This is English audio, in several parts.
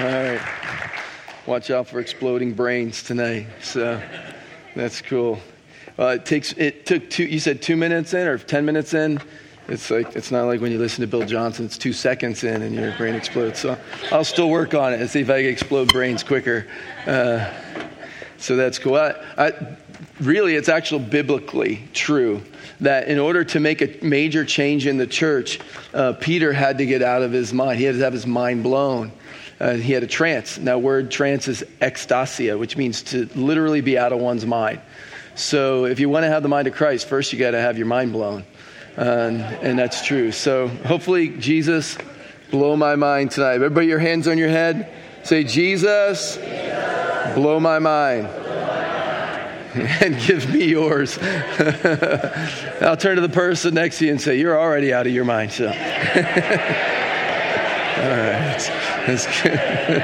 All right. Watch out for exploding brains tonight. So that's cool. Uh, it takes. It took two. You said two minutes in or ten minutes in. It's like it's not like when you listen to Bill Johnson. It's two seconds in and your brain explodes. So I'll still work on it and see if I can explode brains quicker. Uh, so that's cool. I, I, really, it's actually biblically true that in order to make a major change in the church, uh, Peter had to get out of his mind. He had to have his mind blown. Uh, he had a trance. Now, word trance is ecstasia, which means to literally be out of one's mind. So, if you want to have the mind of Christ, first you got to have your mind blown. Um, and that's true. So, hopefully, Jesus, blow my mind tonight. Everybody, your hands on your head. Say, Jesus, blow my mind. and give me yours. I'll turn to the person next to you and say, You're already out of your mind. So. All right. That's good.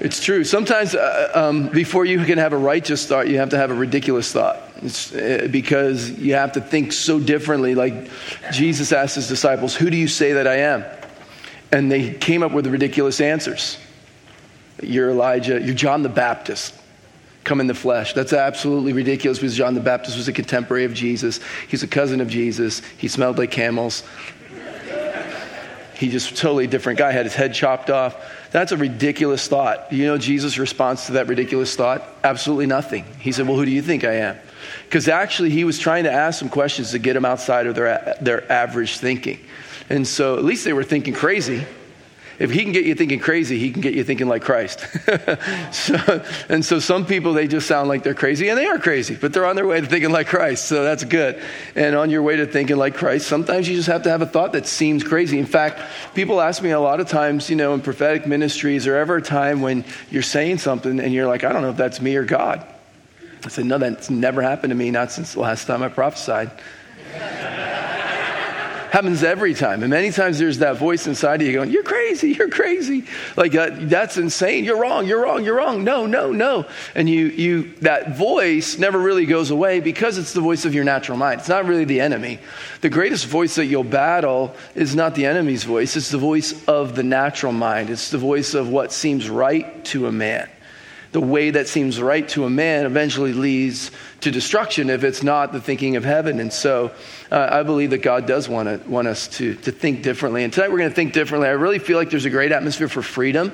It's true. Sometimes, uh, um, before you can have a righteous thought, you have to have a ridiculous thought. Uh, because you have to think so differently. Like Jesus asked his disciples, Who do you say that I am? And they came up with ridiculous answers. You're Elijah, you're John the Baptist come in the flesh. That's absolutely ridiculous because John the Baptist was a contemporary of Jesus. He's a cousin of Jesus. He smelled like camels. He just totally different guy, had his head chopped off. That's a ridiculous thought. You know Jesus' response to that ridiculous thought? Absolutely nothing. He said, Well, who do you think I am? Because actually, he was trying to ask some questions to get them outside of their, their average thinking. And so at least they were thinking crazy if he can get you thinking crazy, he can get you thinking like Christ. so, and so some people, they just sound like they're crazy, and they are crazy, but they're on their way to thinking like Christ. So that's good. And on your way to thinking like Christ, sometimes you just have to have a thought that seems crazy. In fact, people ask me a lot of times, you know, in prophetic ministries, or ever a time when you're saying something and you're like, I don't know if that's me or God. I said, No, that's never happened to me, not since the last time I prophesied. Happens every time. And many times there's that voice inside of you going, You're crazy, you're crazy. Like, uh, that's insane. You're wrong, you're wrong, you're wrong. No, no, no. And you, you, that voice never really goes away because it's the voice of your natural mind. It's not really the enemy. The greatest voice that you'll battle is not the enemy's voice, it's the voice of the natural mind. It's the voice of what seems right to a man the way that seems right to a man eventually leads to destruction if it's not the thinking of heaven. And so uh, I believe that God does want, to, want us to, to think differently. And tonight we're going to think differently. I really feel like there's a great atmosphere for freedom.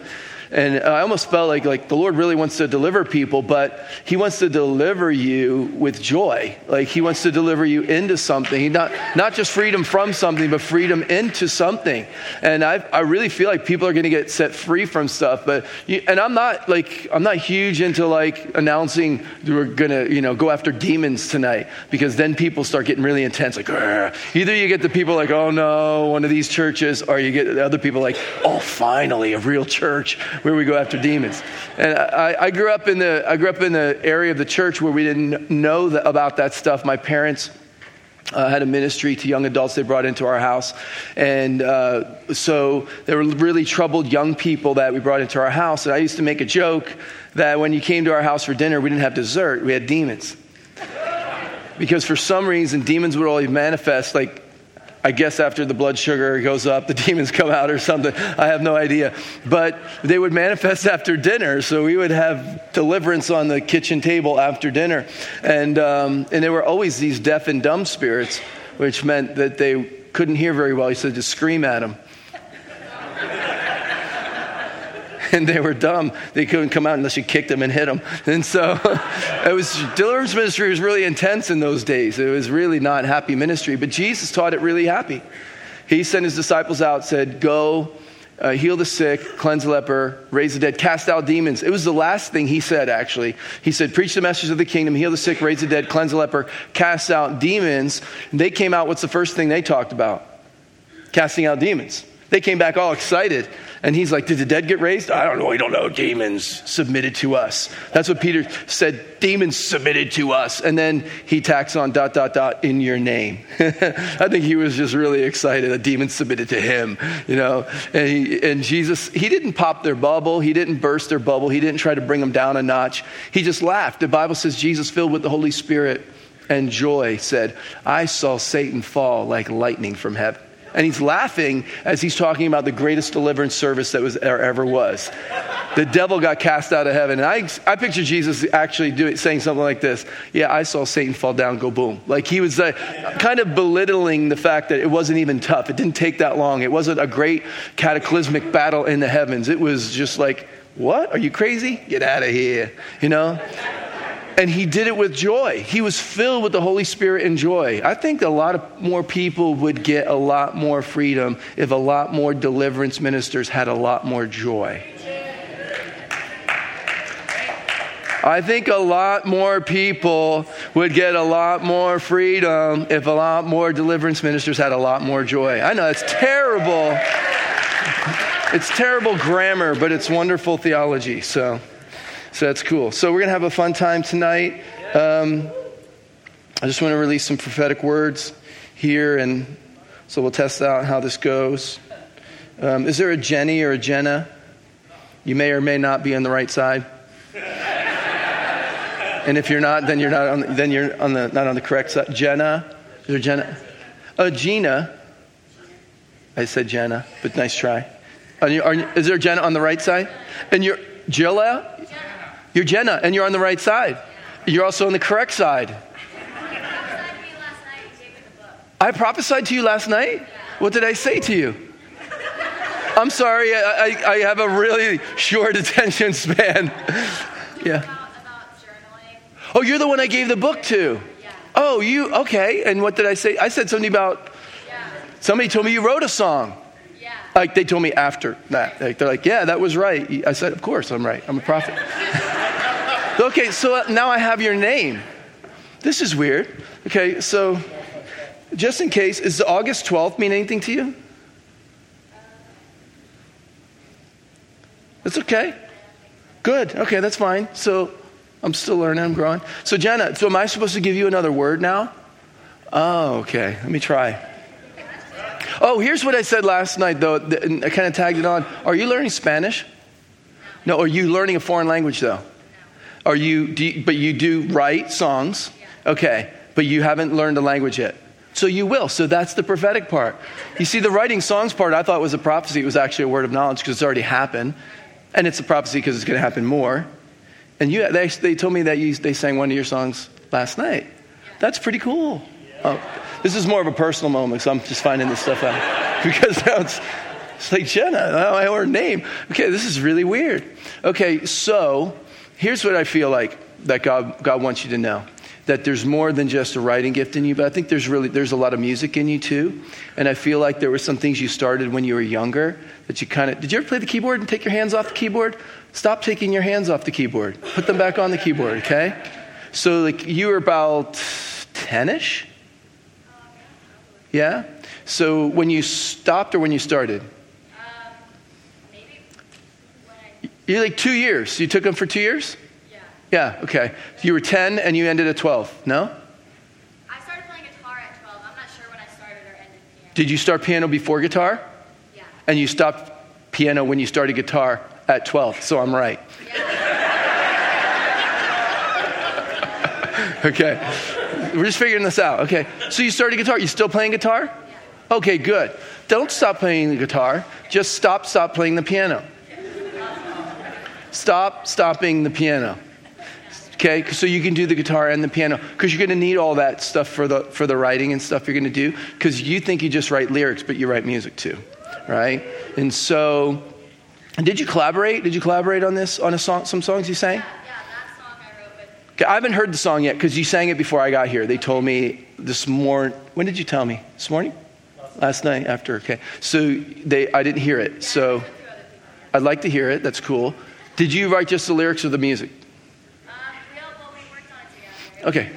And I almost felt like, like the Lord really wants to deliver people, but He wants to deliver you with joy. Like He wants to deliver you into something. not, not just freedom from something, but freedom into something. And I, I really feel like people are going to get set free from stuff. But you, and I'm not like I'm not huge into like announcing we're going to you know go after demons tonight because then people start getting really intense. Like either you get the people like oh no one of these churches, or you get the other people like oh finally a real church where we go after demons. And I, I, grew up in the I grew up in the area of the church where we didn't know that, about that stuff. My parents. Uh, had a ministry to young adults they brought into our house. And uh, so there were really troubled young people that we brought into our house. And I used to make a joke that when you came to our house for dinner, we didn't have dessert, we had demons. Because for some reason, demons would always manifest like I guess after the blood sugar goes up, the demons come out or something. I have no idea. But they would manifest after dinner. So we would have deliverance on the kitchen table after dinner. And, um, and there were always these deaf and dumb spirits, which meant that they couldn't hear very well. He said to scream at them. and they were dumb. They couldn't come out unless you kicked them and hit them. And so it was deliverance ministry was really intense in those days. It was really not happy ministry, but Jesus taught it really happy. He sent his disciples out, said, "Go." Uh, heal the sick, cleanse the leper, raise the dead, cast out demons. It was the last thing he said, actually. He said, Preach the message of the kingdom, heal the sick, raise the dead, cleanse the leper, cast out demons. And they came out, what's the first thing they talked about? Casting out demons. They came back all excited. And he's like, Did the dead get raised? I don't know. We don't know. Demons submitted to us. That's what Peter said. Demons submitted to us. And then he tacks on dot, dot, dot in your name. I think he was just really excited that demons submitted to him, you know. And, he, and Jesus, he didn't pop their bubble. He didn't burst their bubble. He didn't try to bring them down a notch. He just laughed. The Bible says Jesus, filled with the Holy Spirit, and joy said, I saw Satan fall like lightning from heaven. And he's laughing as he's talking about the greatest deliverance service that was ever was. The devil got cast out of heaven. And I, I picture Jesus actually doing, saying something like this Yeah, I saw Satan fall down, go boom. Like he was uh, kind of belittling the fact that it wasn't even tough. It didn't take that long. It wasn't a great cataclysmic battle in the heavens. It was just like, What? Are you crazy? Get out of here. You know? And he did it with joy. He was filled with the Holy Spirit and joy. I think a lot of more people would get a lot more freedom if a lot more deliverance ministers had a lot more joy. I think a lot more people would get a lot more freedom if a lot more deliverance ministers had a lot more joy. I know it's terrible. It's terrible grammar, but it's wonderful theology. So. So that's cool. So we're going to have a fun time tonight. Um, I just want to release some prophetic words here, and so we'll test out how this goes. Um, is there a Jenny or a Jenna? You may or may not be on the right side. and if you're not, then you're not on. The, then you're on the not on the correct side. Jenna, is there Jenna? Uh, Gina. I said Jenna, but nice try. Are you, are, is there Jenna on the right side? And you're Jilla? You're Jenna, and you're on the right side. You're also on the correct side. I prophesied to you last night? What did I say to you? I'm sorry, I, I, I have a really short attention span. yeah. Oh, you're the one I gave the book to. Oh, you, okay. And what did I say? I said something about, somebody told me you wrote a song. Like they told me after that. Like, they're like, yeah, that was right. I said, of course I'm right. I'm a prophet. okay, so uh, now I have your name. This is weird. Okay, so just in case, does August 12th mean anything to you? That's okay. Good. Okay, that's fine. So I'm still learning, I'm growing. So, Jenna, so am I supposed to give you another word now? Oh, okay. Let me try. Oh, here's what I said last night, though. I kind of tagged it on. Are you learning Spanish? No, are you learning a foreign language, though? Are you, you but you do write songs? Okay, but you haven't learned the language yet. So you will. So that's the prophetic part. You see, the writing songs part I thought was a prophecy. It was actually a word of knowledge because it's already happened. And it's a prophecy because it's going to happen more. And you, they, they told me that you, they sang one of your songs last night. That's pretty cool. Oh, this is more of a personal moment, so I'm just finding this stuff out. because now it's, it's like, Jenna, I know her name. Okay, this is really weird. Okay, so here's what I feel like that God, God wants you to know that there's more than just a writing gift in you, but I think there's really there's a lot of music in you too. And I feel like there were some things you started when you were younger that you kind of did you ever play the keyboard and take your hands off the keyboard? Stop taking your hands off the keyboard. Put them back on the keyboard, okay? So like you were about 10ish? Yeah? So when you stopped or when you started? Um, I... You're like two years. You took them for two years? Yeah. Yeah, okay. So you were 10 and you ended at 12, no? I started playing guitar at 12. I'm not sure when I started or ended piano. Did you start piano before guitar? Yeah. And you stopped piano when you started guitar at 12, so I'm right. Yeah. okay. We're just figuring this out. Okay. So you started guitar. You still playing guitar? Okay, good. Don't stop playing the guitar. Just stop, stop playing the piano. Stop stopping the piano. Okay, so you can do the guitar and the piano because you're going to need all that stuff for the for the writing and stuff you're going to do because you think you just write lyrics, but you write music too, right? And so, did you collaborate? Did you collaborate on this on a song? Some songs you sang? I haven't heard the song yet because you sang it before I got here. They told me this morning. When did you tell me? This morning? Last night after. Okay. So they, I didn't hear it. So I'd like to hear it. That's cool. Did you write just the lyrics or the music? Okay.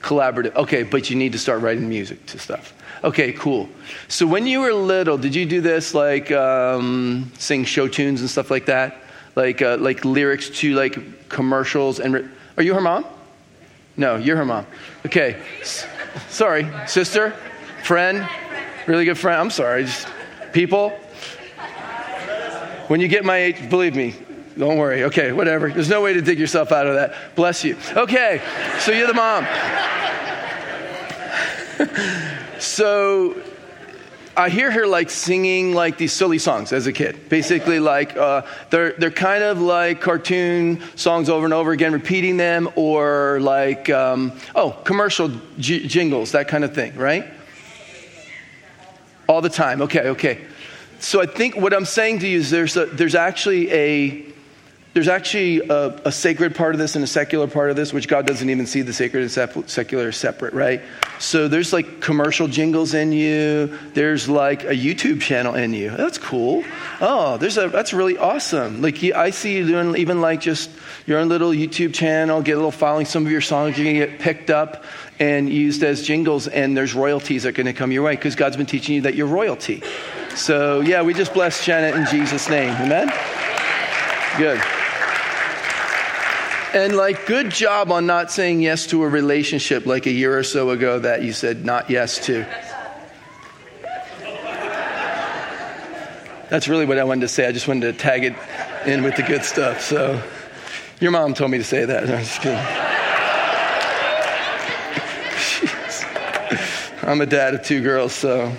Collaborative. Okay, but you need to start writing music to stuff. Okay, cool. So when you were little, did you do this like um, sing show tunes and stuff like that? Like uh, like lyrics to like commercials and. Re- are you her mom? No, you're her mom. Okay. Sorry, sister, friend, really good friend. I'm sorry. Just people. When you get my age, believe me, don't worry. Okay, whatever. There's no way to dig yourself out of that. Bless you. Okay, so you're the mom. so I hear her like singing like these silly songs as a kid. Basically, like uh, they're they're kind of like cartoon songs over and over again, repeating them, or like um, oh commercial j- jingles, that kind of thing, right? All the time. Okay, okay. So I think what I'm saying to you is there's a, there's actually a there's actually a, a, sacred part of this and a secular part of this, which God doesn't even see the sacred and secular separate, right? So there's like commercial jingles in you. There's like a YouTube channel in you. That's cool. Oh, there's a that's really awesome. Like I see you doing even like just your own little YouTube channel, get a little following. Some of your songs are gonna get picked up and used as jingles, and there's royalties that are gonna come your way because God's been teaching you that you're royalty. So yeah, we just bless Janet in Jesus' name. Amen. Good. And like, good job on not saying yes to a relationship like a year or so ago that you said not yes to. That's really what I wanted to say. I just wanted to tag it in with the good stuff. So, your mom told me to say that. I'm just kidding. I'm a dad of two girls, so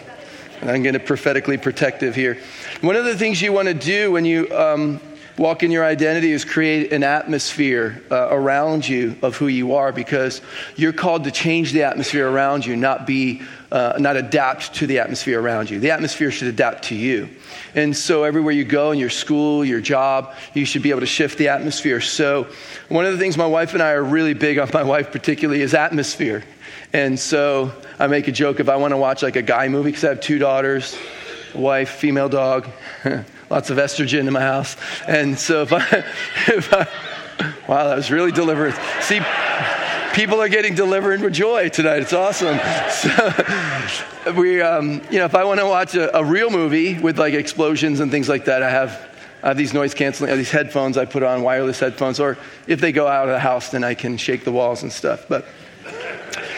I'm getting prophetically protective here. One of the things you want to do when you um, walk in your identity is create an atmosphere uh, around you of who you are because you're called to change the atmosphere around you, not be, uh, not adapt to the atmosphere around you. The atmosphere should adapt to you. And so everywhere you go in your school, your job, you should be able to shift the atmosphere. So one of the things my wife and I are really big on, my wife particularly, is atmosphere. And so I make a joke if I want to watch like a guy movie, because I have two daughters, wife, female dog. lots of estrogen in my house. And so if I, if I wow, that was really deliberate. See, people are getting delivered with joy tonight. It's awesome. So we, um, you know, if I want to watch a, a, real movie with like explosions and things like that, I have, I have these noise canceling, these headphones I put on, wireless headphones. Or if they go out of the house, then I can shake the walls and stuff. But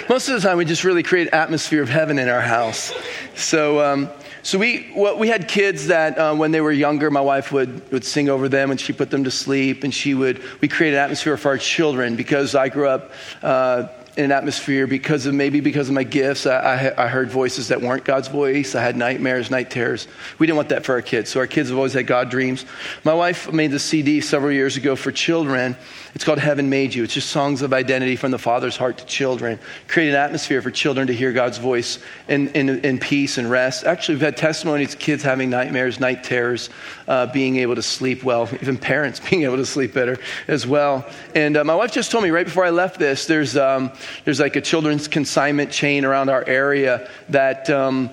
most of the time, we just really create atmosphere of heaven in our house. So. Um, so we, well, we had kids that uh, when they were younger, my wife would, would sing over them and she put them to sleep and she would, we created an atmosphere for our children because I grew up uh, in an atmosphere because of maybe because of my gifts. I, I, I, heard voices that weren't God's voice. I had nightmares, night terrors. We didn't want that for our kids. So our kids have always had God dreams. My wife made the CD several years ago for children. It's called Heaven Made You. It's just songs of identity from the Father's heart to children. Create an atmosphere for children to hear God's voice in, in, in peace and rest. Actually, we've had testimonies of kids having nightmares, night terrors, uh, being able to sleep well, even parents being able to sleep better as well. And uh, my wife just told me right before I left this, there's, um, there's like a children's consignment chain around our area that um,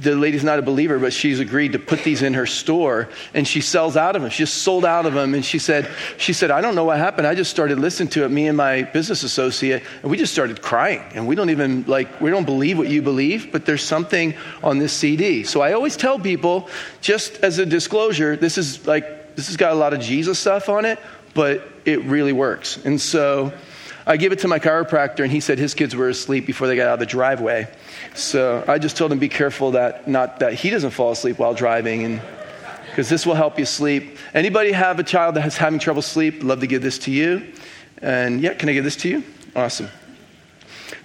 the lady's not a believer, but she's agreed to put these in her store, and she sells out of them. She just sold out of them, and she said, she said, I don't know what happened. I just started listening to it, me and my business associate, and we just started crying. And we don't even like, we don't believe what you believe, but there's something on this CD. So I always tell people, just as a disclosure, this is like, this has got a lot of Jesus stuff on it, but it really works. And so I gave it to my chiropractor, and he said his kids were asleep before they got out of the driveway. So I just told him be careful that not that he doesn't fall asleep while driving, because this will help you sleep. Anybody have a child that is having trouble sleep? Love to give this to you. And yeah, can I give this to you? Awesome.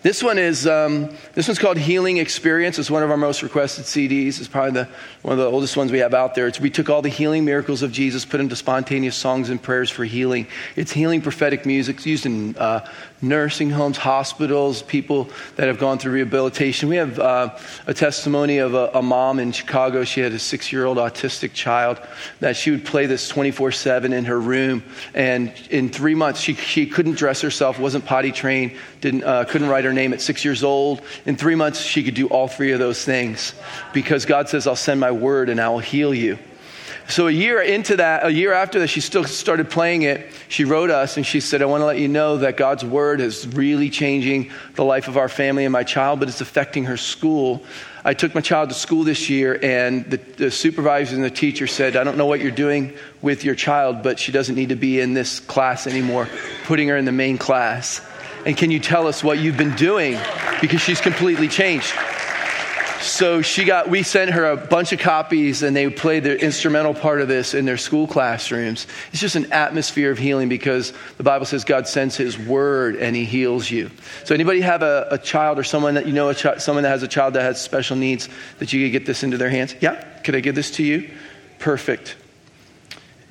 This one is um, this one's called Healing Experience. It's one of our most requested CDs. It's probably the, one of the oldest ones we have out there. It's, we took all the healing miracles of Jesus, put into spontaneous songs and prayers for healing. It's healing prophetic music. It's used in uh, nursing homes, hospitals, people that have gone through rehabilitation. We have uh, a testimony of a, a, mom in Chicago. She had a six-year-old autistic child that she would play this 24/7 in her room, and in three months she she couldn't dress herself, wasn't potty trained, didn't uh, couldn't write her name at six years old. In three months she could do all three of those things because God says, "I'll send my word and I will heal you." So a year into that, a year after that, she still started playing it. She wrote us and she said, I want to let you know that God's word is really changing the life of our family and my child, but it's affecting her school. I took my child to school this year, and the, the supervisor and the teacher said, I don't know what you're doing with your child, but she doesn't need to be in this class anymore, putting her in the main class. And can you tell us what you've been doing? Because she's completely changed. so she got, we sent her a bunch of copies and they played the instrumental part of this in their school classrooms. It's just an atmosphere of healing because the Bible says God sends his word and he heals you. So anybody have a, a child or someone that you know, chi- someone that has a child that has special needs that you could get this into their hands? Yeah? Could I give this to you? Perfect.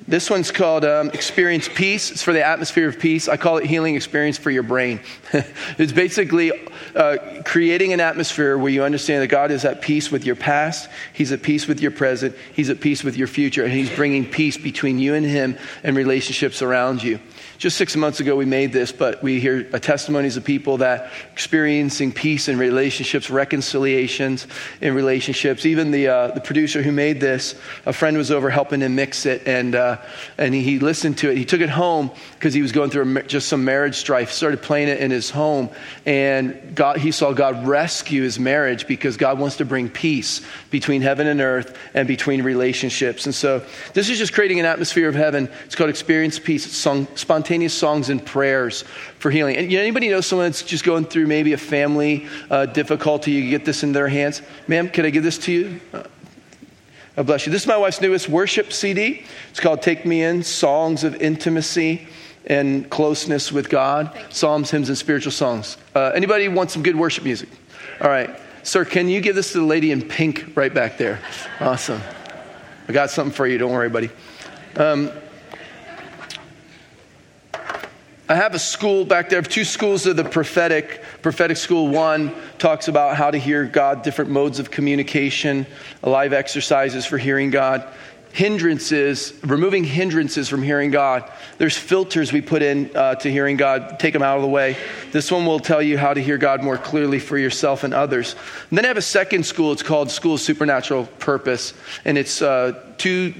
This one's called um, Experience Peace. It's for the atmosphere of peace. I call it Healing Experience for Your Brain. it's basically uh, creating an atmosphere where you understand that God is at peace with your past, He's at peace with your present, He's at peace with your future, and He's bringing peace between you and Him and relationships around you. Just six months ago, we made this, but we hear testimonies of people that experiencing peace in relationships, reconciliations in relationships. Even the, uh, the producer who made this, a friend was over helping him mix it, and, uh, and he listened to it. He took it home because he was going through just some marriage strife, started playing it in his home, and God, he saw God rescue his marriage because God wants to bring peace between heaven and earth and between relationships. And so this is just creating an atmosphere of heaven. It's called Experience Peace. It's sung, spontaneous songs and prayers for healing. And you know, anybody know someone that's just going through maybe a family uh, difficulty? You get this in their hands. Ma'am, can I give this to you? Uh, God bless you. This is my wife's newest worship CD. It's called Take Me In Songs of Intimacy and Closeness with God, Psalms, Hymns, and Spiritual Songs. Uh, anybody want some good worship music? All right. Sir, can you give this to the lady in pink right back there? Awesome. I got something for you. Don't worry, buddy. Um, I have a school back there, I have two schools of the prophetic. Prophetic school one talks about how to hear God, different modes of communication, live exercises for hearing God. Hindrances, removing hindrances from hearing God. There's filters we put in uh, to hearing God, take them out of the way. This one will tell you how to hear God more clearly for yourself and others. And then I have a second school, it's called School of Supernatural Purpose, and it's uh, two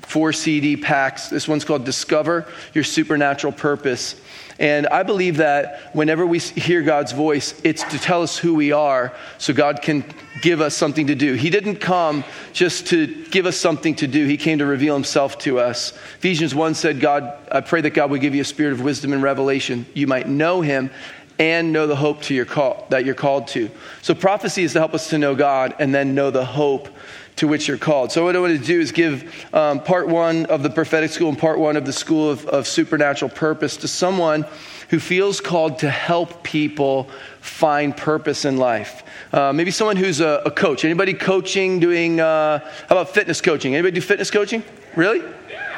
four CD packs. This one's called Discover Your Supernatural Purpose. And I believe that whenever we hear God's voice, it's to tell us who we are so God can give us something to do. He didn't come just to give us something to do, He came to reveal Himself to us. Ephesians 1 said, God, I pray that God would give you a spirit of wisdom and revelation. You might know Him and know the hope to your call, that you're called to. So prophecy is to help us to know God and then know the hope to which you're called. So, what I want to do is give um, part one of the prophetic school and part one of the school of, of supernatural purpose to someone who feels called to help people find purpose in life. Uh, maybe someone who's a, a, coach. Anybody coaching, doing, uh, how about fitness coaching? Anybody do fitness coaching? Really?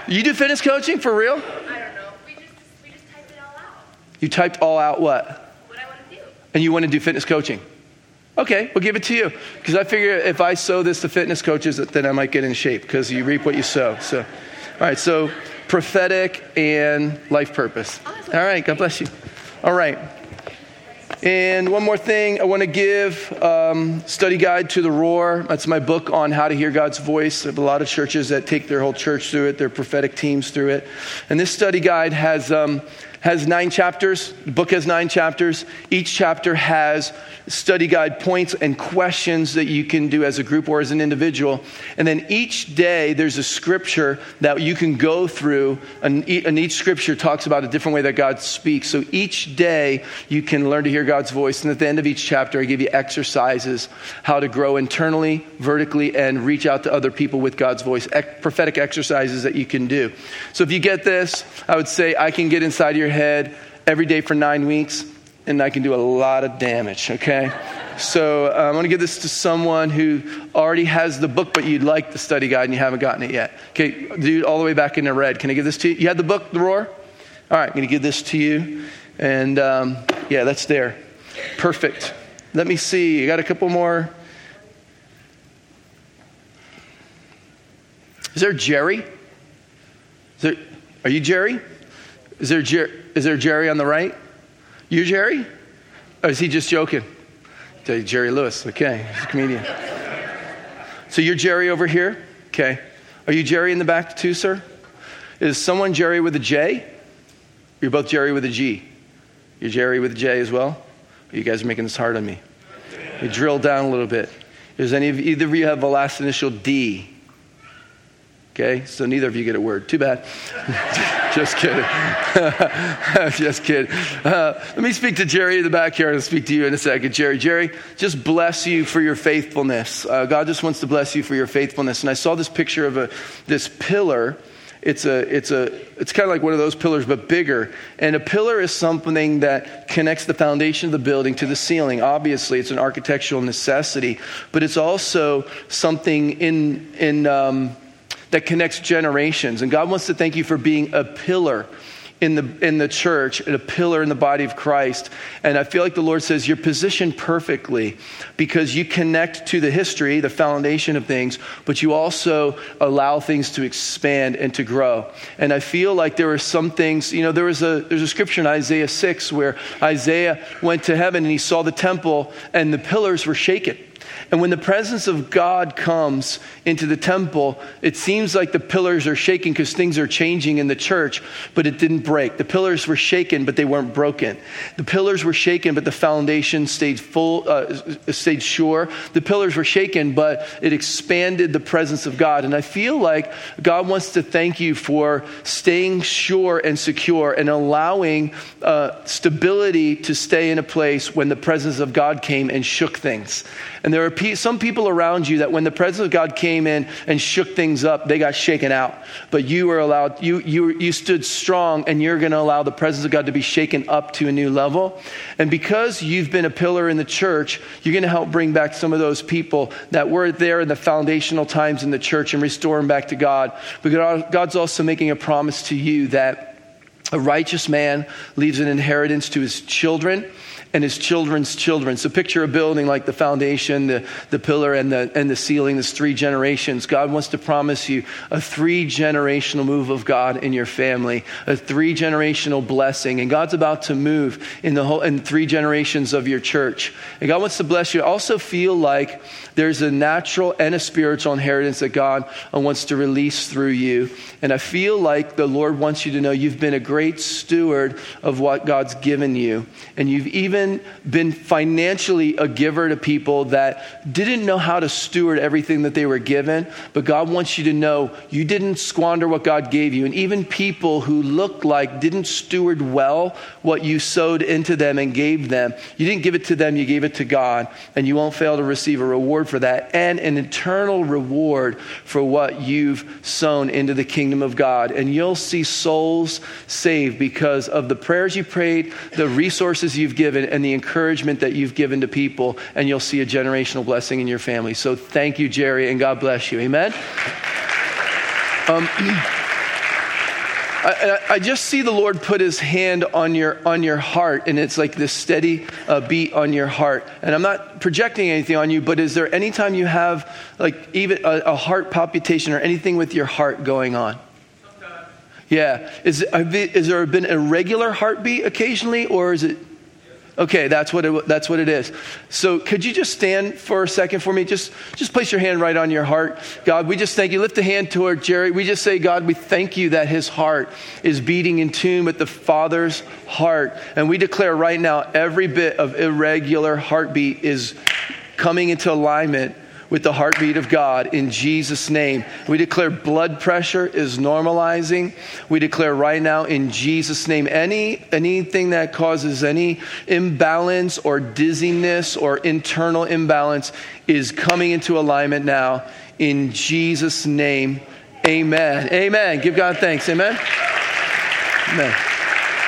You do fitness coaching for real? I don't know. We just, we just typed it all out. You typed all out what? What I want to do. And you want to do fitness coaching? Okay, we'll give it to you. Because I figure if I sow this to fitness coaches, then I might get in shape because you reap what you sow. So, all right, so prophetic and life purpose. All right, God bless you. All right. And one more thing, I want to give um, study guide to the roar. That's my book on how to hear God's voice. I have a lot of churches that take their whole church through it, their prophetic teams through it. And this study guide has um, has nine chapters. The book has nine chapters. Each chapter has study guide points and questions that you can do as a group or as an individual. And then each day there's a scripture that you can go through, and each scripture talks about a different way that God speaks. So each day you can learn to hear God's voice. And at the end of each chapter, I give you exercises how to grow internally, vertically, and reach out to other people with God's voice. prophetic exercises that you can do. So if you get this, I would say I can get inside your head every day for nine weeks, and I can do a lot of damage, okay? So I'm going to give this to someone who already has the book, but you'd like the study guide and you haven't gotten it yet. Okay, dude, all the way back in the red. Can I give this to you? You had the book, The Roar? All right, I'm going to give this to you. And um, yeah, that's there. Perfect. Let me see. You got a couple more. Is there Jerry? Is there, are you Jerry? Is there, Jer- is there Jerry on the right? You, Jerry? Or is he just joking? Jerry Lewis. Okay, he's a comedian. So you're Jerry over here? Okay. Are you Jerry in the back too, sir? Is someone Jerry with a J? You're both Jerry with a G. You're Jerry with a J as well? You guys are making this hard on me. You drill down a little bit. Does any of either of you have the last initial D? Okay, so neither of you get a word. Too bad. Just kidding. just kidding. Uh, let me speak to Jerry in the back here and speak to you in a second. Jerry, Jerry, just bless you for your faithfulness. Uh, God just wants to bless you for your faithfulness. And I saw this picture of a, this pillar it's a it's a it's kind of like one of those pillars but bigger and a pillar is something that connects the foundation of the building to the ceiling obviously it's an architectural necessity but it's also something in in um, that connects generations and god wants to thank you for being a pillar in the, in the church and a pillar in the body of Christ. And I feel like the Lord says you're positioned perfectly because you connect to the history, the foundation of things, but you also allow things to expand and to grow. And I feel like there are some things, you know, there was a, there's a scripture in Isaiah 6 where Isaiah went to heaven and he saw the temple and the pillars were shaken. And when the presence of God comes into the temple, it seems like the pillars are shaking because things are changing in the church, but it didn't break. The pillars were shaken, but they weren't broken. The pillars were shaken, but the foundation stayed full, uh, stayed sure. The pillars were shaken, but it expanded the presence of God. And I feel like God wants to thank you for staying sure and secure and allowing uh, stability to stay in a place when the presence of God came and shook things. And there are pe- some people around you that when the presence of God came in and shook things up, they got shaken out. But you were allowed, you, you, you stood strong and you're going to allow the presence of God to be shaken up to a new level. And because you've been a pillar in the church, you're going to help bring back some of those people that were there in the foundational times in the church and restore them back to God. But God's also making a promise to you that a righteous man leaves an inheritance to his children and his children's children. So picture a building like the foundation, the, the pillar, and the, and the ceiling, this three generations. God wants to promise you a three generational move of God in your family, a three generational blessing. And God's about to move in the whole in three generations of your church. And God wants to bless you. I Also feel like there's a natural and a spiritual inheritance that God wants to release through you. And I feel like the Lord wants you to know you've been a great steward of what God's given you. And you've even been financially a giver to people that didn't know how to steward everything that they were given. But God wants you to know you didn't squander what God gave you. And even people who looked like didn't steward well what you sowed into them and gave them, you didn't give it to them, you gave it to God. And you won't fail to receive a reward for that and an eternal reward for what you've sown into the kingdom of God. And you'll see souls saved because of the prayers you prayed, the resources you've given, and the encouragement that you've given to people. And you'll see a generational blessing in your family. So thank you, Jerry, and God bless you. Amen. Um, I, I, just see the Lord put his hand on your, on your heart, and it's like this steady uh, beat on your heart. And I'm not projecting anything on you, but is there any time you have like even a, a heart palpitation or anything with your heart going on? Sometimes. Yeah. Is, is there been a regular heartbeat occasionally, or is it Okay, that's what it, that's what it is. So could you just stand for a second for me? Just, just place your hand right on your heart. God, we just thank you. Lift a hand toward Jerry. We just say, God, we thank you that his heart is beating in tune with the Father's heart. And we declare right now every bit of irregular heartbeat is coming into alignment with the heartbeat of God in Jesus' name. We declare blood pressure is normalizing. We declare right now in Jesus' name any anything that causes any imbalance or dizziness or internal imbalance is coming into alignment now in Jesus' name. Amen. Amen. Give God thanks. Amen. Amen.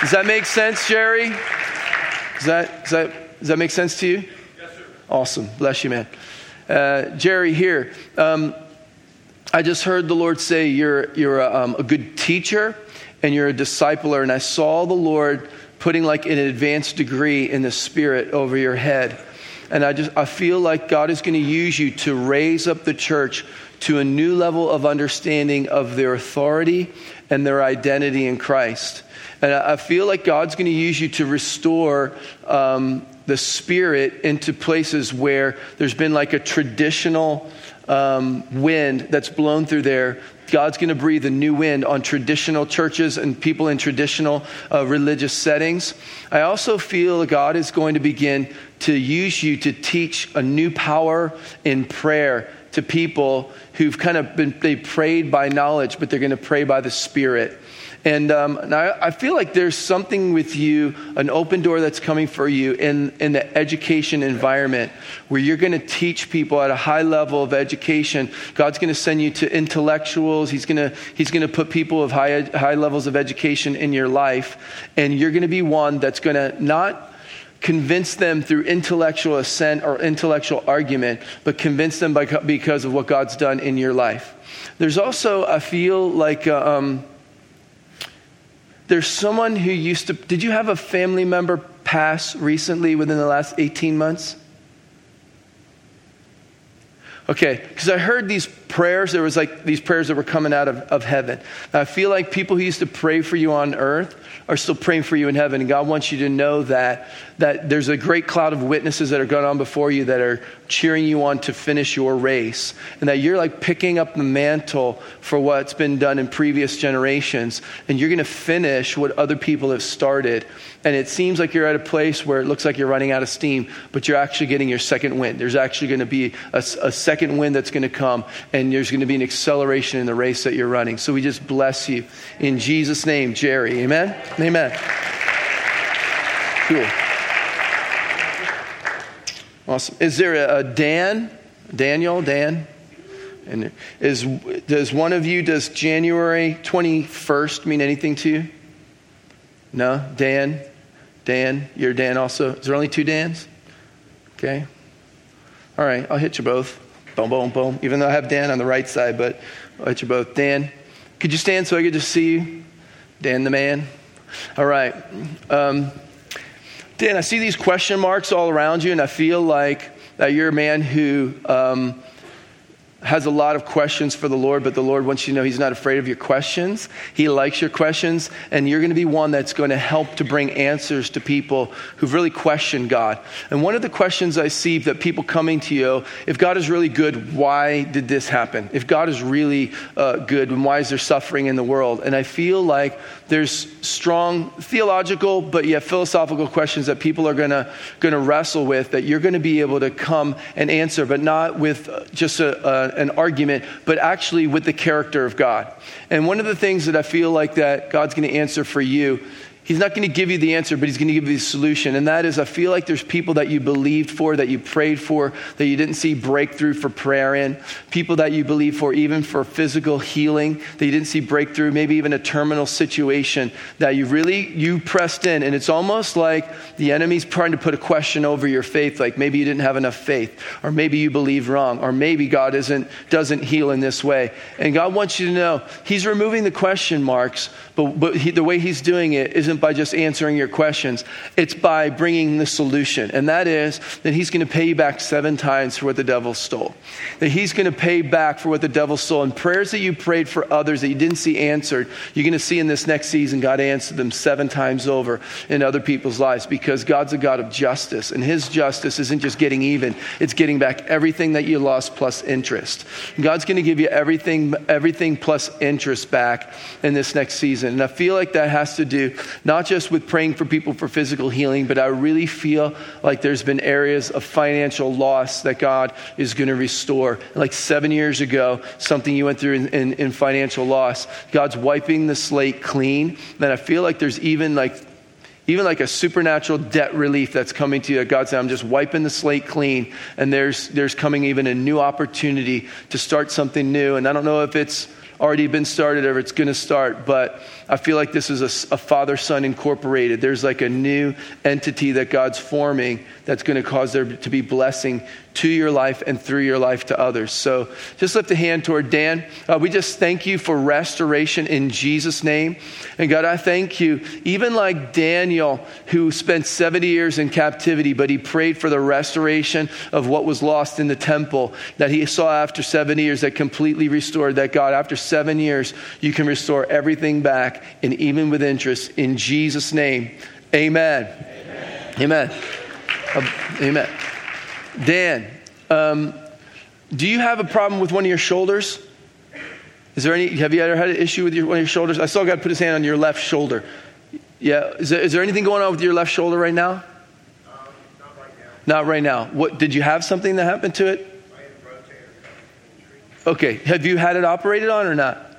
Does that make sense, Jerry? Does that, does that, does that make sense to you? Yes, sir. Awesome. Bless you, man. Uh, Jerry here. Um, I just heard the Lord say you're, you're a, um, a good teacher and you're a discipler. And I saw the Lord putting like an advanced degree in the spirit over your head. And I just I feel like God is going to use you to raise up the church to a new level of understanding of their authority and their identity in Christ. And I feel like God's going to use you to restore um, the Spirit into places where there's been like a traditional um, wind that's blown through there. God's going to breathe a new wind on traditional churches and people in traditional uh, religious settings. I also feel God is going to begin to use you to teach a new power in prayer to people who've kind of been, they prayed by knowledge, but they're going to pray by the Spirit. And, um, I, I, feel like there's something with you, an open door that's coming for you in, in the education environment where you're going to teach people at a high level of education. God's going to send you to intellectuals. He's going to, he's to put people of high, high levels of education in your life. And you're going to be one that's going to not convince them through intellectual assent or intellectual argument, but convince them by, because of what God's done in your life. There's also, I feel like, uh, um, there's someone who used to. Did you have a family member pass recently within the last 18 months? Okay, because I heard these prayers. There was like these prayers that were coming out of, of heaven. I feel like people who used to pray for you on earth are still praying for you in heaven. And God wants you to know that, that there's a great cloud of witnesses that are going on before you that are cheering you on to finish your race. And that you're like picking up the mantle for what's been done in previous generations. And you're going to finish what other people have started. And it seems like you're at a place where it looks like you're running out of steam, but you're actually getting your second wind. There's actually going to be a, a second wind that's going to come, and there's going to be an acceleration in the race that you're running. So we just bless you in Jesus' name, Jerry. Amen? Amen. Cool. Awesome. Is there a, a Dan? Daniel? Dan? And is, does one of you, does January 21st mean anything to you? No? Dan? Dan? You're Dan also? Is there only two Dans? Okay. All right, I'll hit you both. Boom, boom, boom. Even though I have Dan on the right side, but I'll hit you both. Dan, could you stand so I could just see you? Dan the man. All right. Um, Dan, I see these question marks all around you, and I feel like that you're a man who um, has a lot of questions for the Lord, but the Lord wants you to know He's not afraid of your questions. He likes your questions, and you're going to be one that's going to help to bring answers to people who've really questioned God. And one of the questions I see that people coming to you, if God is really good, why did this happen? If God is really uh, good, then why is there suffering in the world? And I feel like there's strong theological, but yet philosophical questions that people are going to going to wrestle with that you're going to be able to come and answer, but not with uh, just a, a an argument, but actually with the character of God. And one of the things that I feel like that God's going to answer for you He's not going to give you the answer, but he's going to give you the solution. And that is, I feel like there's people that you believed for, that you prayed for, that you didn't see breakthrough for prayer in. People that you believed for, even for physical healing, that you didn't see breakthrough, maybe even a terminal situation that you really, you pressed in. And it's almost like the enemy's trying to put a question over your faith, like maybe you didn't have enough faith, or maybe you believed wrong, or maybe God isn't, doesn't heal in this way. And God wants you to know he's removing the question marks, but, but he, the way he's doing it isn't by just answering your questions, it's by bringing the solution. And that is that He's going to pay you back seven times for what the devil stole. That He's going to pay back for what the devil stole. And prayers that you prayed for others that you didn't see answered, you're going to see in this next season God answered them seven times over in other people's lives because God's a God of justice. And His justice isn't just getting even, it's getting back everything that you lost plus interest. God's going to give you everything, everything plus interest back in this next season. And I feel like that has to do not just with praying for people for physical healing, but I really feel like there's been areas of financial loss that God is going to restore. Like seven years ago, something you went through in, in, in financial loss, God's wiping the slate clean. And I feel like there's even like even like a supernatural debt relief that's coming to you. God said, I'm just wiping the slate clean, and there's, there's coming even a new opportunity to start something new. And I don't know if it's already been started or it's going to start, but I feel like this is a, a father son incorporated. There's like a new entity that God's forming that's going to cause there to be blessing to your life and through your life to others. So just lift a hand toward Dan. Uh, we just thank you for restoration in Jesus' name. And God, I thank you, even like Daniel, who spent 70 years in captivity, but he prayed for the restoration of what was lost in the temple that he saw after 70 years that completely restored. That God, after seven years, you can restore everything back and even with interest. In Jesus' name, amen. Amen. Amen. Uh, amen. Dan, um, do you have a problem with one of your shoulders? Is there any, have you ever had an issue with your, one of your shoulders? I saw God put his hand on your left shoulder. Yeah, is there, is there anything going on with your left shoulder right now? Um, not right now. Not right now. What, did you have something that happened to it? I had a rotator injury. Okay, have you had it operated on or not?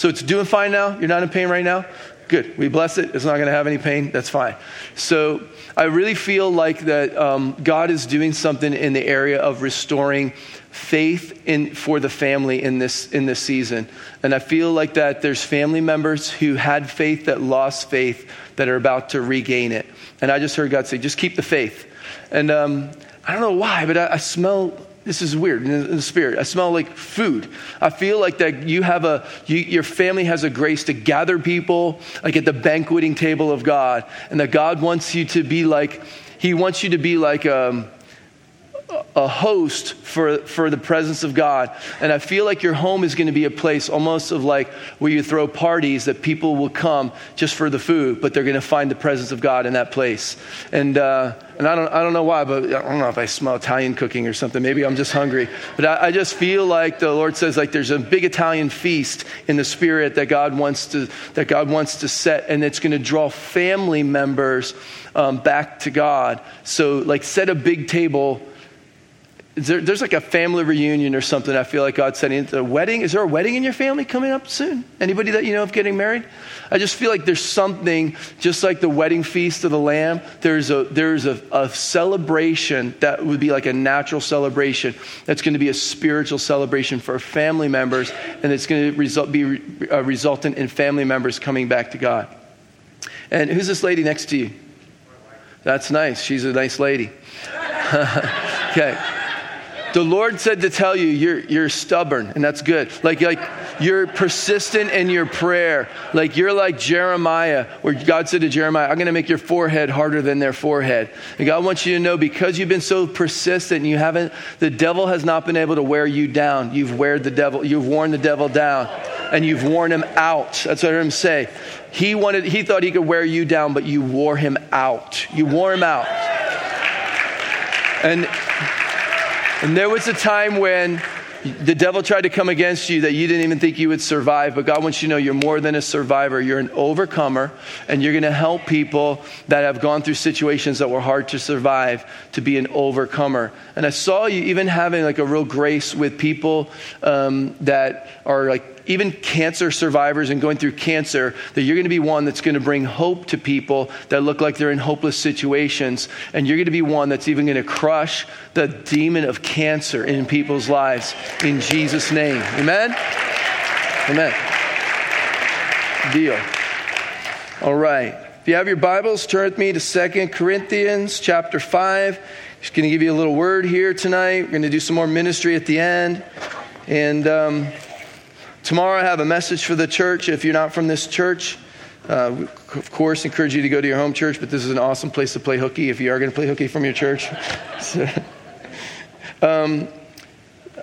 So it's doing fine now? You're not in pain right now? Good. We bless it. It's not going to have any pain. That's fine. So I really feel like that um, God is doing something in the area of restoring faith in, for the family in this, in this season. And I feel like that there's family members who had faith that lost faith that are about to regain it. And I just heard God say, just keep the faith. And um, I don't know why, but I, I smell this is weird in the spirit. I smell like food. I feel like that you have a, you, your family has a grace to gather people, like at the banqueting table of God, and that God wants you to be like, He wants you to be like, um, a host for, for the presence of God. And I feel like your home is going to be a place almost of like where you throw parties that people will come just for the food, but they're going to find the presence of God in that place. And, uh, and I, don't, I don't know why, but I don't know if I smell Italian cooking or something. Maybe I'm just hungry. But I, I just feel like the Lord says like there's a big Italian feast in the spirit that God wants to, that God wants to set, and it's going to draw family members um, back to God. So like set a big table there, there's like a family reunion or something. I feel like God said, a wedding. Is there a wedding in your family coming up soon? Anybody that you know of getting married? I just feel like there's something, just like the wedding feast of the Lamb. There's a there's a, a celebration that would be like a natural celebration. That's going to be a spiritual celebration for family members, and it's going to result be uh, resultant in family members coming back to God. And who's this lady next to you? That's nice. She's a nice lady. okay. The Lord said to tell you, you're, you're stubborn, and that's good. Like, like you're persistent in your prayer. Like you're like Jeremiah, where God said to Jeremiah, I'm going to make your forehead harder than their forehead. And God wants you to know because you've been so persistent, and you haven't, the devil has not been able to wear you down. You've weared the devil, you've worn the devil down, and you've worn him out. That's what I heard him say. He wanted, he thought he could wear you down, but you wore him out. You wore him out. And and there was a time when the devil tried to come against you that you didn't even think you would survive, but God wants you to know you're more than a survivor. You're an overcomer, and you're going to help people that have gone through situations that were hard to survive to be an overcomer. And I saw you even having like a real grace with people um, that are like even cancer survivors and going through cancer, that you're going to be one that's going to bring hope to people that look like they're in hopeless situations. And you're going to be one that's even going to crush the demon of cancer in people's lives in Jesus' name. Amen? Amen. Deal. All right. If you have your Bibles, turn with me to Second Corinthians chapter 5. Just going to give you a little word here tonight. We're going to do some more ministry at the end. And um, Tomorrow I have a message for the church. If you're not from this church, uh, of course, encourage you to go to your home church, but this is an awesome place to play hooky if you are going to play hooky from your church. so, um,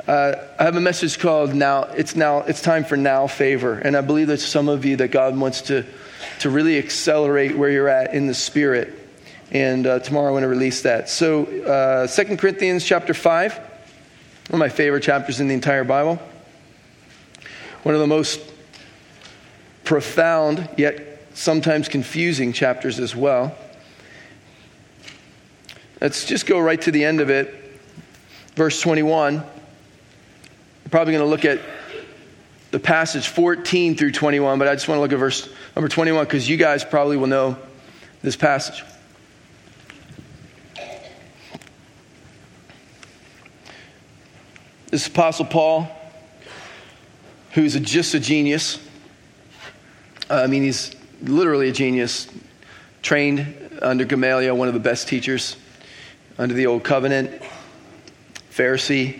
uh, I have a message called "Now." It's now. It's time for now favor, and I believe that some of you that God wants to to really accelerate where you're at in the spirit. And uh, tomorrow I want to release that. So, uh, Second Corinthians chapter five, one of my favorite chapters in the entire Bible. One of the most profound, yet sometimes confusing chapters as well. Let's just go right to the end of it. Verse 21. We're probably going to look at the passage 14 through 21, but I just want to look at verse number 21 because you guys probably will know this passage. This Apostle Paul who's a, just a genius. Uh, I mean, he's literally a genius, trained under Gamaliel, one of the best teachers under the Old Covenant, Pharisee,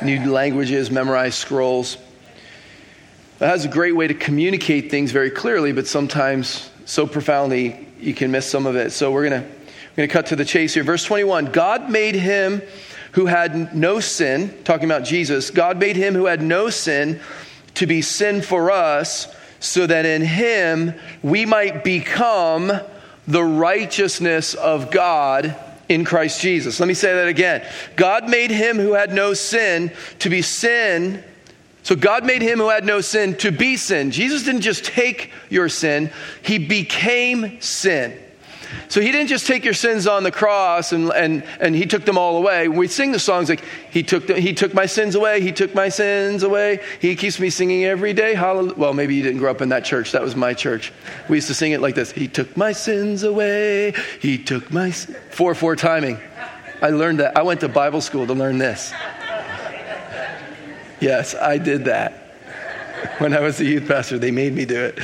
knew languages, memorized scrolls. It has a great way to communicate things very clearly, but sometimes so profoundly you can miss some of it. So we're going to we're going to cut to the chase here. Verse 21 God made him who had no sin, talking about Jesus, God made him who had no sin to be sin for us, so that in him we might become the righteousness of God in Christ Jesus. Let me say that again. God made him who had no sin to be sin. So God made him who had no sin to be sin. Jesus didn't just take your sin, he became sin. So he didn't just take your sins on the cross and, and, and he took them all away. We sing the songs like, he took, he took my sins away, he took my sins away. He keeps me singing every day. Hallelujah. Well, maybe you didn't grow up in that church. That was my church. We used to sing it like this. He took my sins away. He took my, 4-4 timing. I learned that. I went to Bible school to learn this. Yes, I did that. When I was a youth pastor, they made me do it.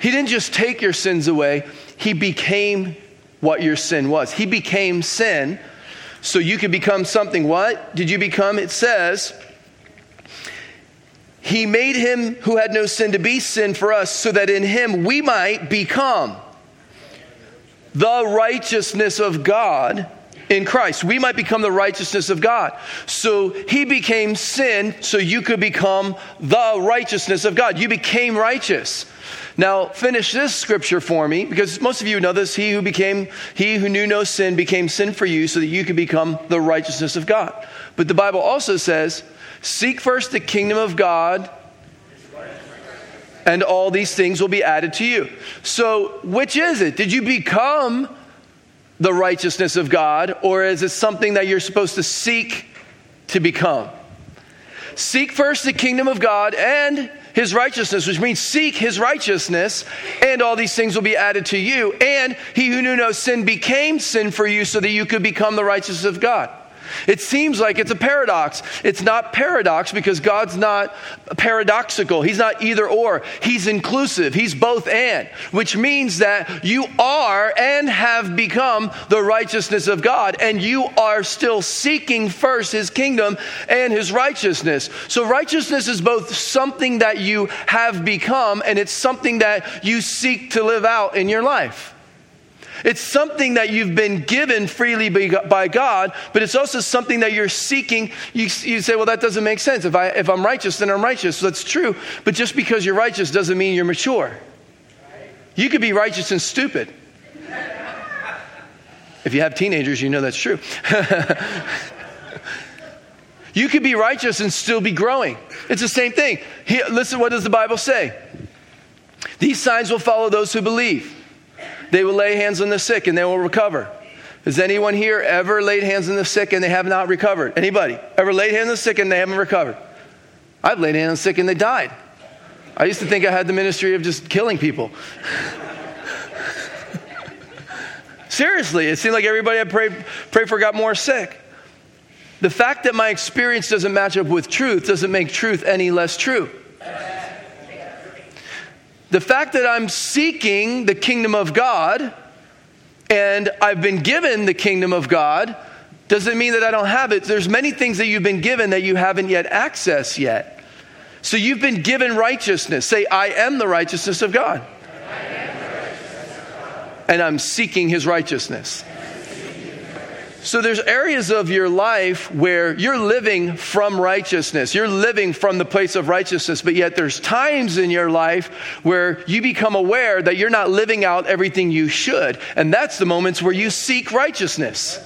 He didn't just take your sins away, He became what your sin was. He became sin so you could become something. What did you become? It says, He made Him who had no sin to be sin for us so that in Him we might become the righteousness of God in Christ. We might become the righteousness of God. So he became sin so you could become the righteousness of God. You became righteous. Now, finish this scripture for me because most of you know this. He who became, he who knew no sin became sin for you so that you could become the righteousness of God. But the Bible also says, seek first the kingdom of God and all these things will be added to you. So, which is it? Did you become the righteousness of God, or is it something that you're supposed to seek to become? Seek first the kingdom of God and his righteousness, which means seek his righteousness, and all these things will be added to you. And he who knew no sin became sin for you so that you could become the righteousness of God. It seems like it's a paradox. It's not paradox because God's not paradoxical. He's not either or. He's inclusive. He's both and, which means that you are and have become the righteousness of God, and you are still seeking first His kingdom and His righteousness. So, righteousness is both something that you have become and it's something that you seek to live out in your life. It's something that you've been given freely by God, but it's also something that you're seeking. You, you say, well, that doesn't make sense. If, I, if I'm righteous, then I'm righteous. That's true. But just because you're righteous doesn't mean you're mature. You could be righteous and stupid. If you have teenagers, you know that's true. you could be righteous and still be growing. It's the same thing. He, listen, what does the Bible say? These signs will follow those who believe. They will lay hands on the sick and they will recover. Has anyone here ever laid hands on the sick and they have not recovered? Anybody? Ever laid hands on the sick and they haven't recovered? I've laid hands on the sick and they died. I used to think I had the ministry of just killing people. Seriously, it seemed like everybody I prayed, prayed for got more sick. The fact that my experience doesn't match up with truth doesn't make truth any less true. The fact that I'm seeking the kingdom of God and I've been given the kingdom of God doesn't mean that I don't have it. There's many things that you've been given that you haven't yet accessed yet. So you've been given righteousness. Say, I am the righteousness of God. And I'm seeking his righteousness. So there's areas of your life where you're living from righteousness. You're living from the place of righteousness, but yet there's times in your life where you become aware that you're not living out everything you should. And that's the moments where you seek righteousness.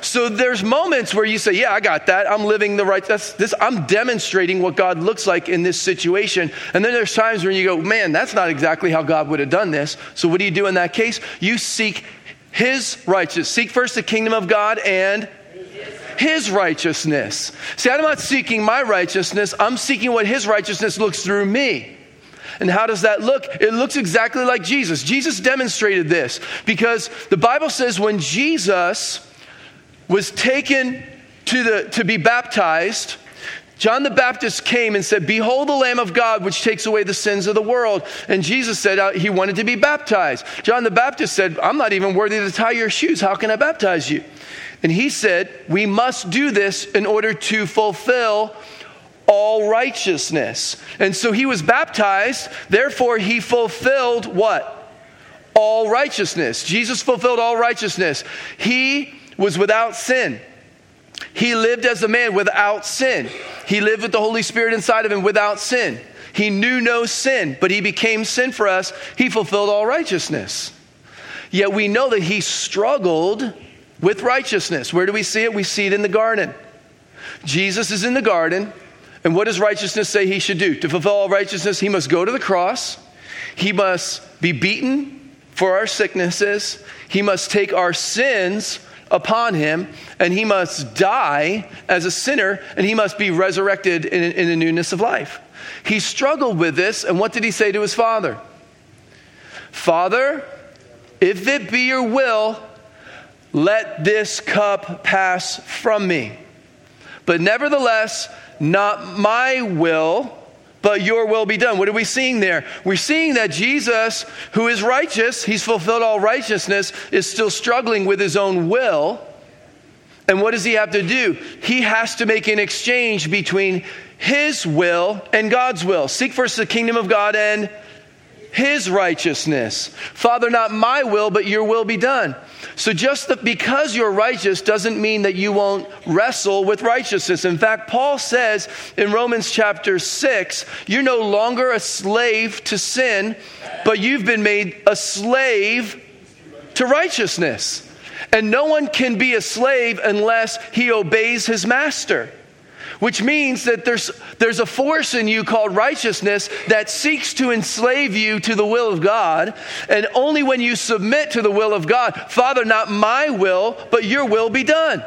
So there's moments where you say, "Yeah, I got that. I'm living the right. That's this. I'm demonstrating what God looks like in this situation." And then there's times when you go, "Man, that's not exactly how God would have done this." So what do you do in that case? You seek his righteousness. Seek first the kingdom of God and his righteousness. See, I'm not seeking my righteousness, I'm seeking what his righteousness looks through me. And how does that look? It looks exactly like Jesus. Jesus demonstrated this because the Bible says when Jesus was taken to, the, to be baptized, John the Baptist came and said, Behold the Lamb of God, which takes away the sins of the world. And Jesus said uh, he wanted to be baptized. John the Baptist said, I'm not even worthy to tie your shoes. How can I baptize you? And he said, We must do this in order to fulfill all righteousness. And so he was baptized, therefore, he fulfilled what? All righteousness. Jesus fulfilled all righteousness. He was without sin. He lived as a man without sin. He lived with the Holy Spirit inside of him without sin. He knew no sin, but he became sin for us. He fulfilled all righteousness. Yet we know that he struggled with righteousness. Where do we see it? We see it in the garden. Jesus is in the garden, and what does righteousness say he should do? To fulfill all righteousness, he must go to the cross, he must be beaten, for our sicknesses, he must take our sins upon him, and he must die as a sinner, and he must be resurrected in, in the newness of life. He struggled with this, and what did he say to his father? Father, if it be your will, let this cup pass from me. But nevertheless, not my will, but your will be done. What are we seeing there? We're seeing that Jesus, who is righteous, he's fulfilled all righteousness, is still struggling with his own will. And what does he have to do? He has to make an exchange between his will and God's will. Seek first the kingdom of God and his righteousness. Father, not my will, but your will be done. So just that because you're righteous doesn't mean that you won't wrestle with righteousness. In fact, Paul says in Romans chapter 6, you're no longer a slave to sin, but you've been made a slave to righteousness. And no one can be a slave unless he obeys his master which means that there's, there's a force in you called righteousness that seeks to enslave you to the will of God. And only when you submit to the will of God, Father, not my will, but your will be done.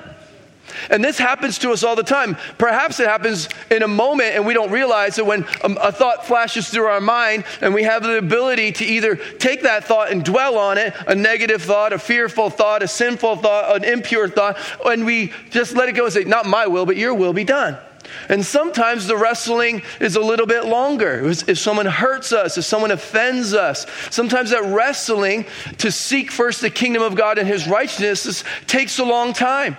And this happens to us all the time. Perhaps it happens in a moment and we don't realize it when a, thought flashes through our mind and we have the ability to either take that thought and dwell on it, a negative thought, a fearful thought, a sinful thought, an impure thought, and we just let it go and say, Not my will, but your will be done. And sometimes the wrestling is a little bit longer. If someone hurts us, if someone offends us, sometimes that wrestling to seek first the kingdom of God and his righteousness takes a long time.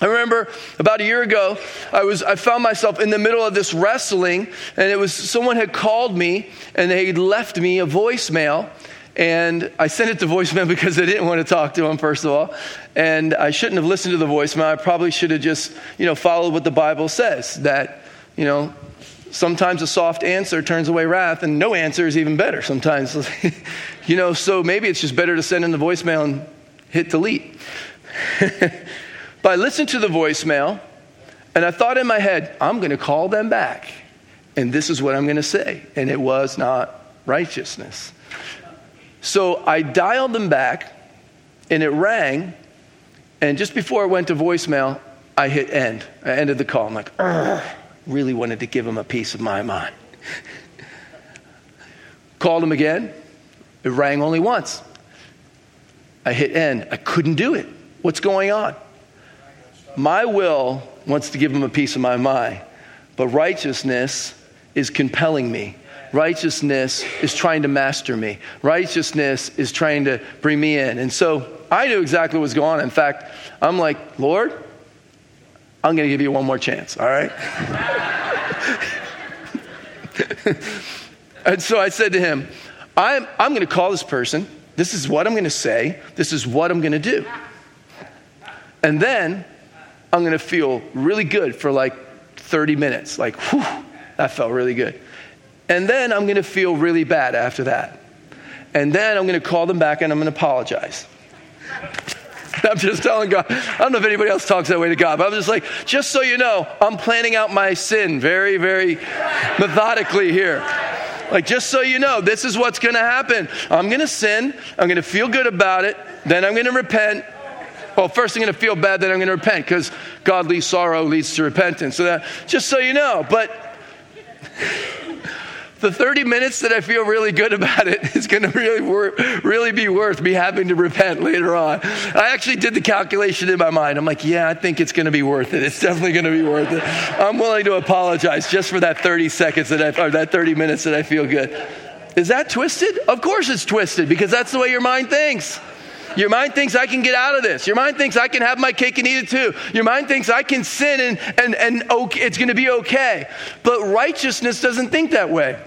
I remember about a year ago, I, was, I found myself in the middle of this wrestling, and it was someone had called me and they had left me a voicemail. And I sent it to voicemail because I didn't want to talk to him, first of all. And I shouldn't have listened to the voicemail. I probably should have just, you know, followed what the Bible says that, you know, sometimes a soft answer turns away wrath, and no answer is even better sometimes. you know, so maybe it's just better to send in the voicemail and hit delete. but I listened to the voicemail, and I thought in my head, I'm going to call them back, and this is what I'm going to say. And it was not righteousness. So I dialed them back and it rang. And just before it went to voicemail, I hit end. I ended the call. I'm like, really wanted to give him a piece of my mind. Called him again. It rang only once. I hit end. I couldn't do it. What's going on? My will wants to give him a piece of my mind, but righteousness is compelling me Righteousness is trying to master me. Righteousness is trying to bring me in. And so I knew exactly what was going on. In fact, I'm like, Lord, I'm going to give you one more chance, all right? and so I said to him, I'm, I'm going to call this person. This is what I'm going to say. This is what I'm going to do. And then I'm going to feel really good for like 30 minutes. Like, whew, that felt really good. And then I'm going to feel really bad after that. And then I'm going to call them back and I'm going to apologize. I'm just telling God. I don't know if anybody else talks that way to God, but I'm just like, just so you know, I'm planning out my sin very, very methodically here. Like, just so you know, this is what's going to happen. I'm going to sin. I'm going to feel good about it. Then I'm going to repent. Well, first I'm going to feel bad, then I'm going to repent because godly sorrow leads to repentance. So that, just so you know, but the 30 minutes that I feel really good about it is going to really, wor- really be worth me having to repent later on. I actually did the calculation in my mind. I'm like, yeah, I think it's going to be worth it. It's definitely going to be worth it. I'm willing to apologize just for that 30 seconds that I, or that 30 minutes that I feel good. Is that twisted? Of course it's twisted because that's the way your mind thinks. Your mind thinks I can get out of this. Your mind thinks I can have my cake and eat it too. Your mind thinks I can sin and, and, and okay, it's going to be okay. But righteousness doesn't think that way.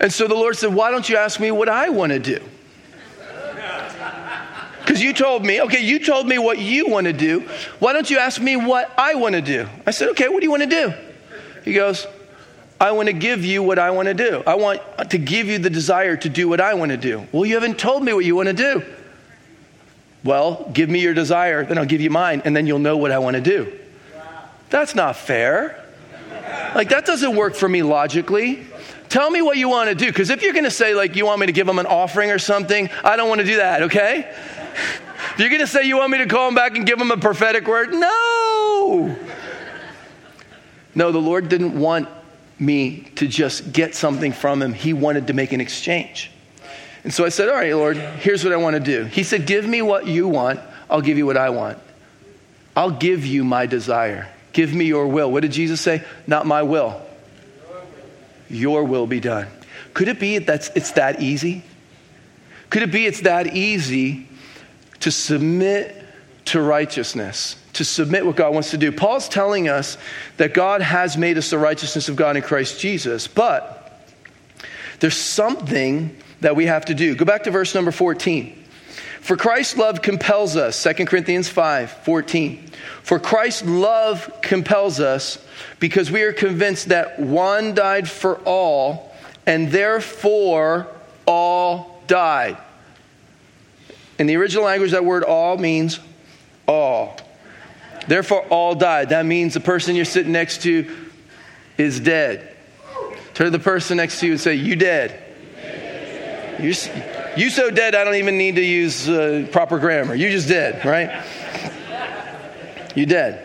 And so the Lord said, Why don't you ask me what I want to do? Because you told me, okay, you told me what you want to do. Why don't you ask me what I want to do? I said, okay, what do you want to do? He goes, I want to give you what I want to do. I want to give you the desire to do what I want to do. Well, you haven't told me what you want to do. Well, give me your desire, then I'll give you mine, and then you'll know what I want to do. That's not fair. Like, that doesn't work for me logically. Tell me what you want to do. Because if you're going to say, like, you want me to give them an offering or something, I don't want to do that, okay? If you're going to say you want me to call them back and give them a prophetic word, no. No, the Lord didn't want me to just get something from him. He wanted to make an exchange. And so I said, All right, Lord, here's what I want to do. He said, Give me what you want, I'll give you what I want. I'll give you my desire. Give me your will. What did Jesus say? Not my will. Your will be done. Could it be that it's that easy? Could it be it's that easy to submit to righteousness, to submit what God wants to do? Paul's telling us that God has made us the righteousness of God in Christ Jesus, but there's something that we have to do. Go back to verse number 14. For Christ's love compels us, 2 Corinthians 5 14. For Christ's love compels us because we are convinced that one died for all, and therefore all died. In the original language, that word all means all. Therefore, all died. That means the person you're sitting next to is dead. Turn to the person next to you and say, You dead. You, you so dead, I don't even need to use uh, proper grammar. You just dead, right? You dead.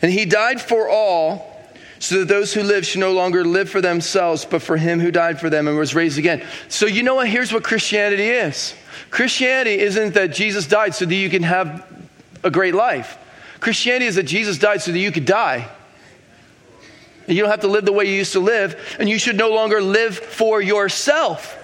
And he died for all, so that those who live should no longer live for themselves, but for him who died for them and was raised again. So, you know what? Here's what Christianity is Christianity isn't that Jesus died so that you can have a great life. Christianity is that Jesus died so that you could die. And you don't have to live the way you used to live, and you should no longer live for yourself.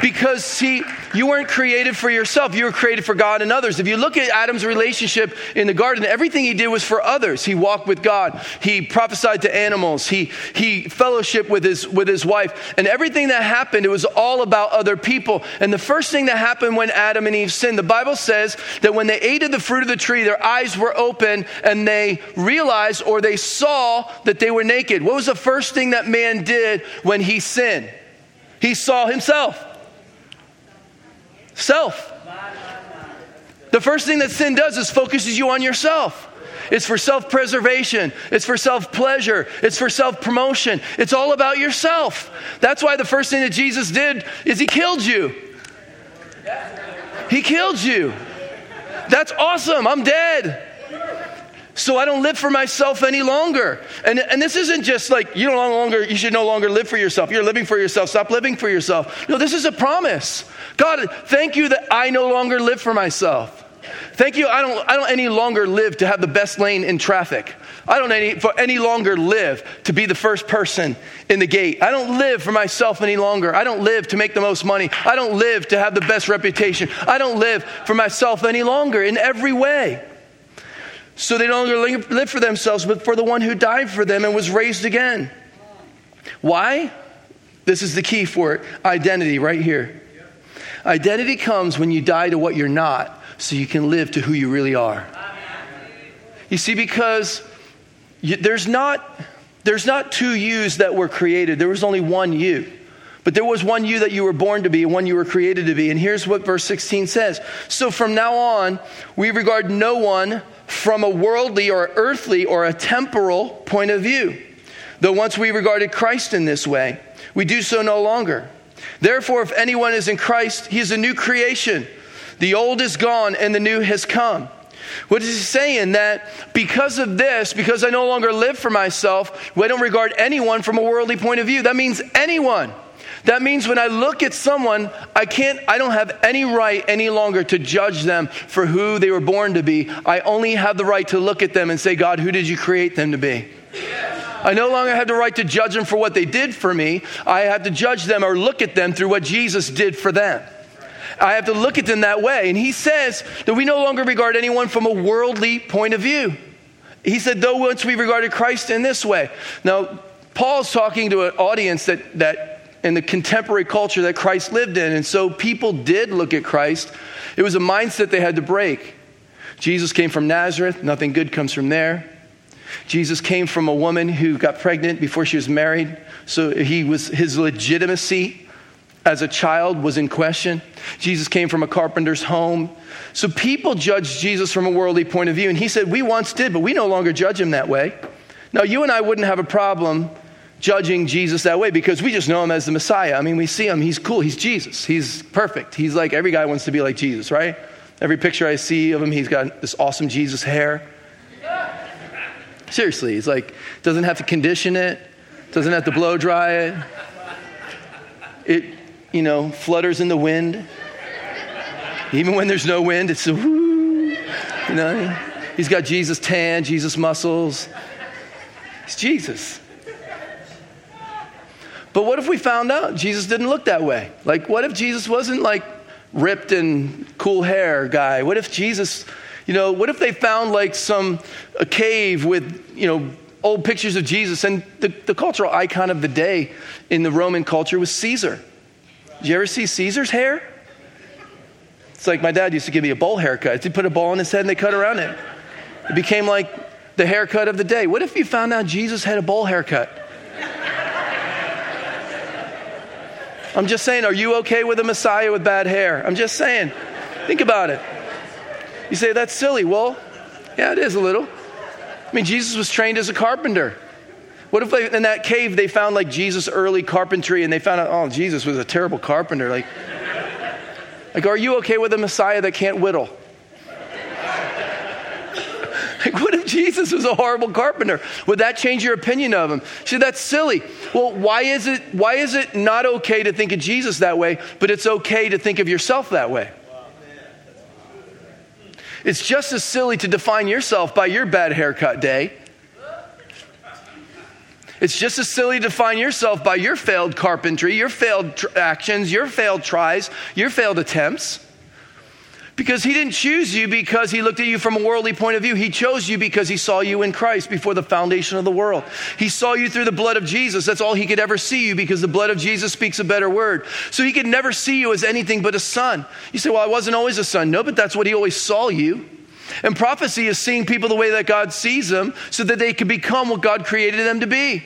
Because, see, you weren't created for yourself. You were created for God and others. If you look at Adam's relationship in the garden, everything he did was for others. He walked with God. He prophesied to animals. He, he fellowshiped with his, with his wife. And everything that happened, it was all about other people. And the first thing that happened when Adam and Eve sinned, the Bible says that when they ate of the fruit of the tree, their eyes were open and they realized or they saw that they were naked. What was the first thing that man did when he sinned? He saw himself. Self. The first thing that sin does is focuses you on yourself. It's for self preservation. It's for self pleasure. It's for self promotion. It's all about yourself. That's why the first thing that Jesus did is he killed you. He killed you. That's awesome. I'm dead. So I don't live for myself any longer. And, and this isn't just like you no longer you should no longer live for yourself. You're living for yourself. Stop living for yourself. No, this is a promise. God, thank you that I no longer live for myself. Thank you. I don't, I don't any longer live to have the best lane in traffic. I don't any, for any longer live to be the first person in the gate. I don't live for myself any longer. I don't live to make the most money. I don't live to have the best reputation. I don't live for myself any longer in every way. So they no longer live for themselves, but for the one who died for them and was raised again. Why? This is the key for it identity right here. Identity comes when you die to what you're not so you can live to who you really are. You see, because you, there's, not, there's not two yous that were created, there was only one you. But there was one you that you were born to be and one you were created to be. And here's what verse 16 says So from now on, we regard no one from a worldly or earthly or a temporal point of view. Though once we regarded Christ in this way, we do so no longer. Therefore, if anyone is in Christ, he is a new creation. The old is gone and the new has come. What is he saying? That because of this, because I no longer live for myself, I don't regard anyone from a worldly point of view. That means anyone. That means when I look at someone, I can't, I don't have any right any longer to judge them for who they were born to be. I only have the right to look at them and say, God, who did you create them to be? I no longer have the right to judge them for what they did for me. I have to judge them or look at them through what Jesus did for them. I have to look at them that way. And he says that we no longer regard anyone from a worldly point of view. He said, though once we regarded Christ in this way. Now, Paul's talking to an audience that, that in the contemporary culture that Christ lived in. And so people did look at Christ. It was a mindset they had to break. Jesus came from Nazareth, nothing good comes from there. Jesus came from a woman who got pregnant before she was married, so he was his legitimacy as a child was in question. Jesus came from a carpenter's home. So people judged Jesus from a worldly point of view, and he said, We once did, but we no longer judge him that way. Now, you and I wouldn't have a problem judging Jesus that way because we just know him as the Messiah. I mean, we see him, he's cool, he's Jesus, he's perfect. He's like every guy wants to be like Jesus, right? Every picture I see of him, he's got this awesome Jesus hair. Seriously, he's like, doesn't have to condition it, doesn't have to blow dry it. It, you know, flutters in the wind. Even when there's no wind, it's a whoo, you know. He's got Jesus tan, Jesus muscles. It's Jesus. But what if we found out Jesus didn't look that way? Like, what if Jesus wasn't like ripped and cool hair guy? What if Jesus, you know, what if they found like some a cave with, you know, old pictures of Jesus and the, the cultural icon of the day in the Roman culture was Caesar. Did you ever see Caesar's hair? It's like my dad used to give me a bowl haircut. He put a ball on his head and they cut around it. It became like the haircut of the day. What if you found out Jesus had a bowl haircut? I'm just saying, are you okay with a Messiah with bad hair? I'm just saying. Think about it. You say, that's silly. Well, yeah, it is a little. I mean, Jesus was trained as a carpenter. What if in that cave they found like Jesus' early carpentry and they found out, oh, Jesus was a terrible carpenter? Like, like, are you okay with a Messiah that can't whittle? Like, what if Jesus was a horrible carpenter? Would that change your opinion of him? See, that's silly. Well, why is it why is it not okay to think of Jesus that way, but it's okay to think of yourself that way? It's just as silly to define yourself by your bad haircut day. It's just as silly to define yourself by your failed carpentry, your failed tr- actions, your failed tries, your failed attempts. Because he didn't choose you because he looked at you from a worldly point of view. He chose you because he saw you in Christ before the foundation of the world. He saw you through the blood of Jesus. That's all he could ever see you because the blood of Jesus speaks a better word. So he could never see you as anything but a son. You say, Well, I wasn't always a son. No, but that's what he always saw you. And prophecy is seeing people the way that God sees them so that they can become what God created them to be.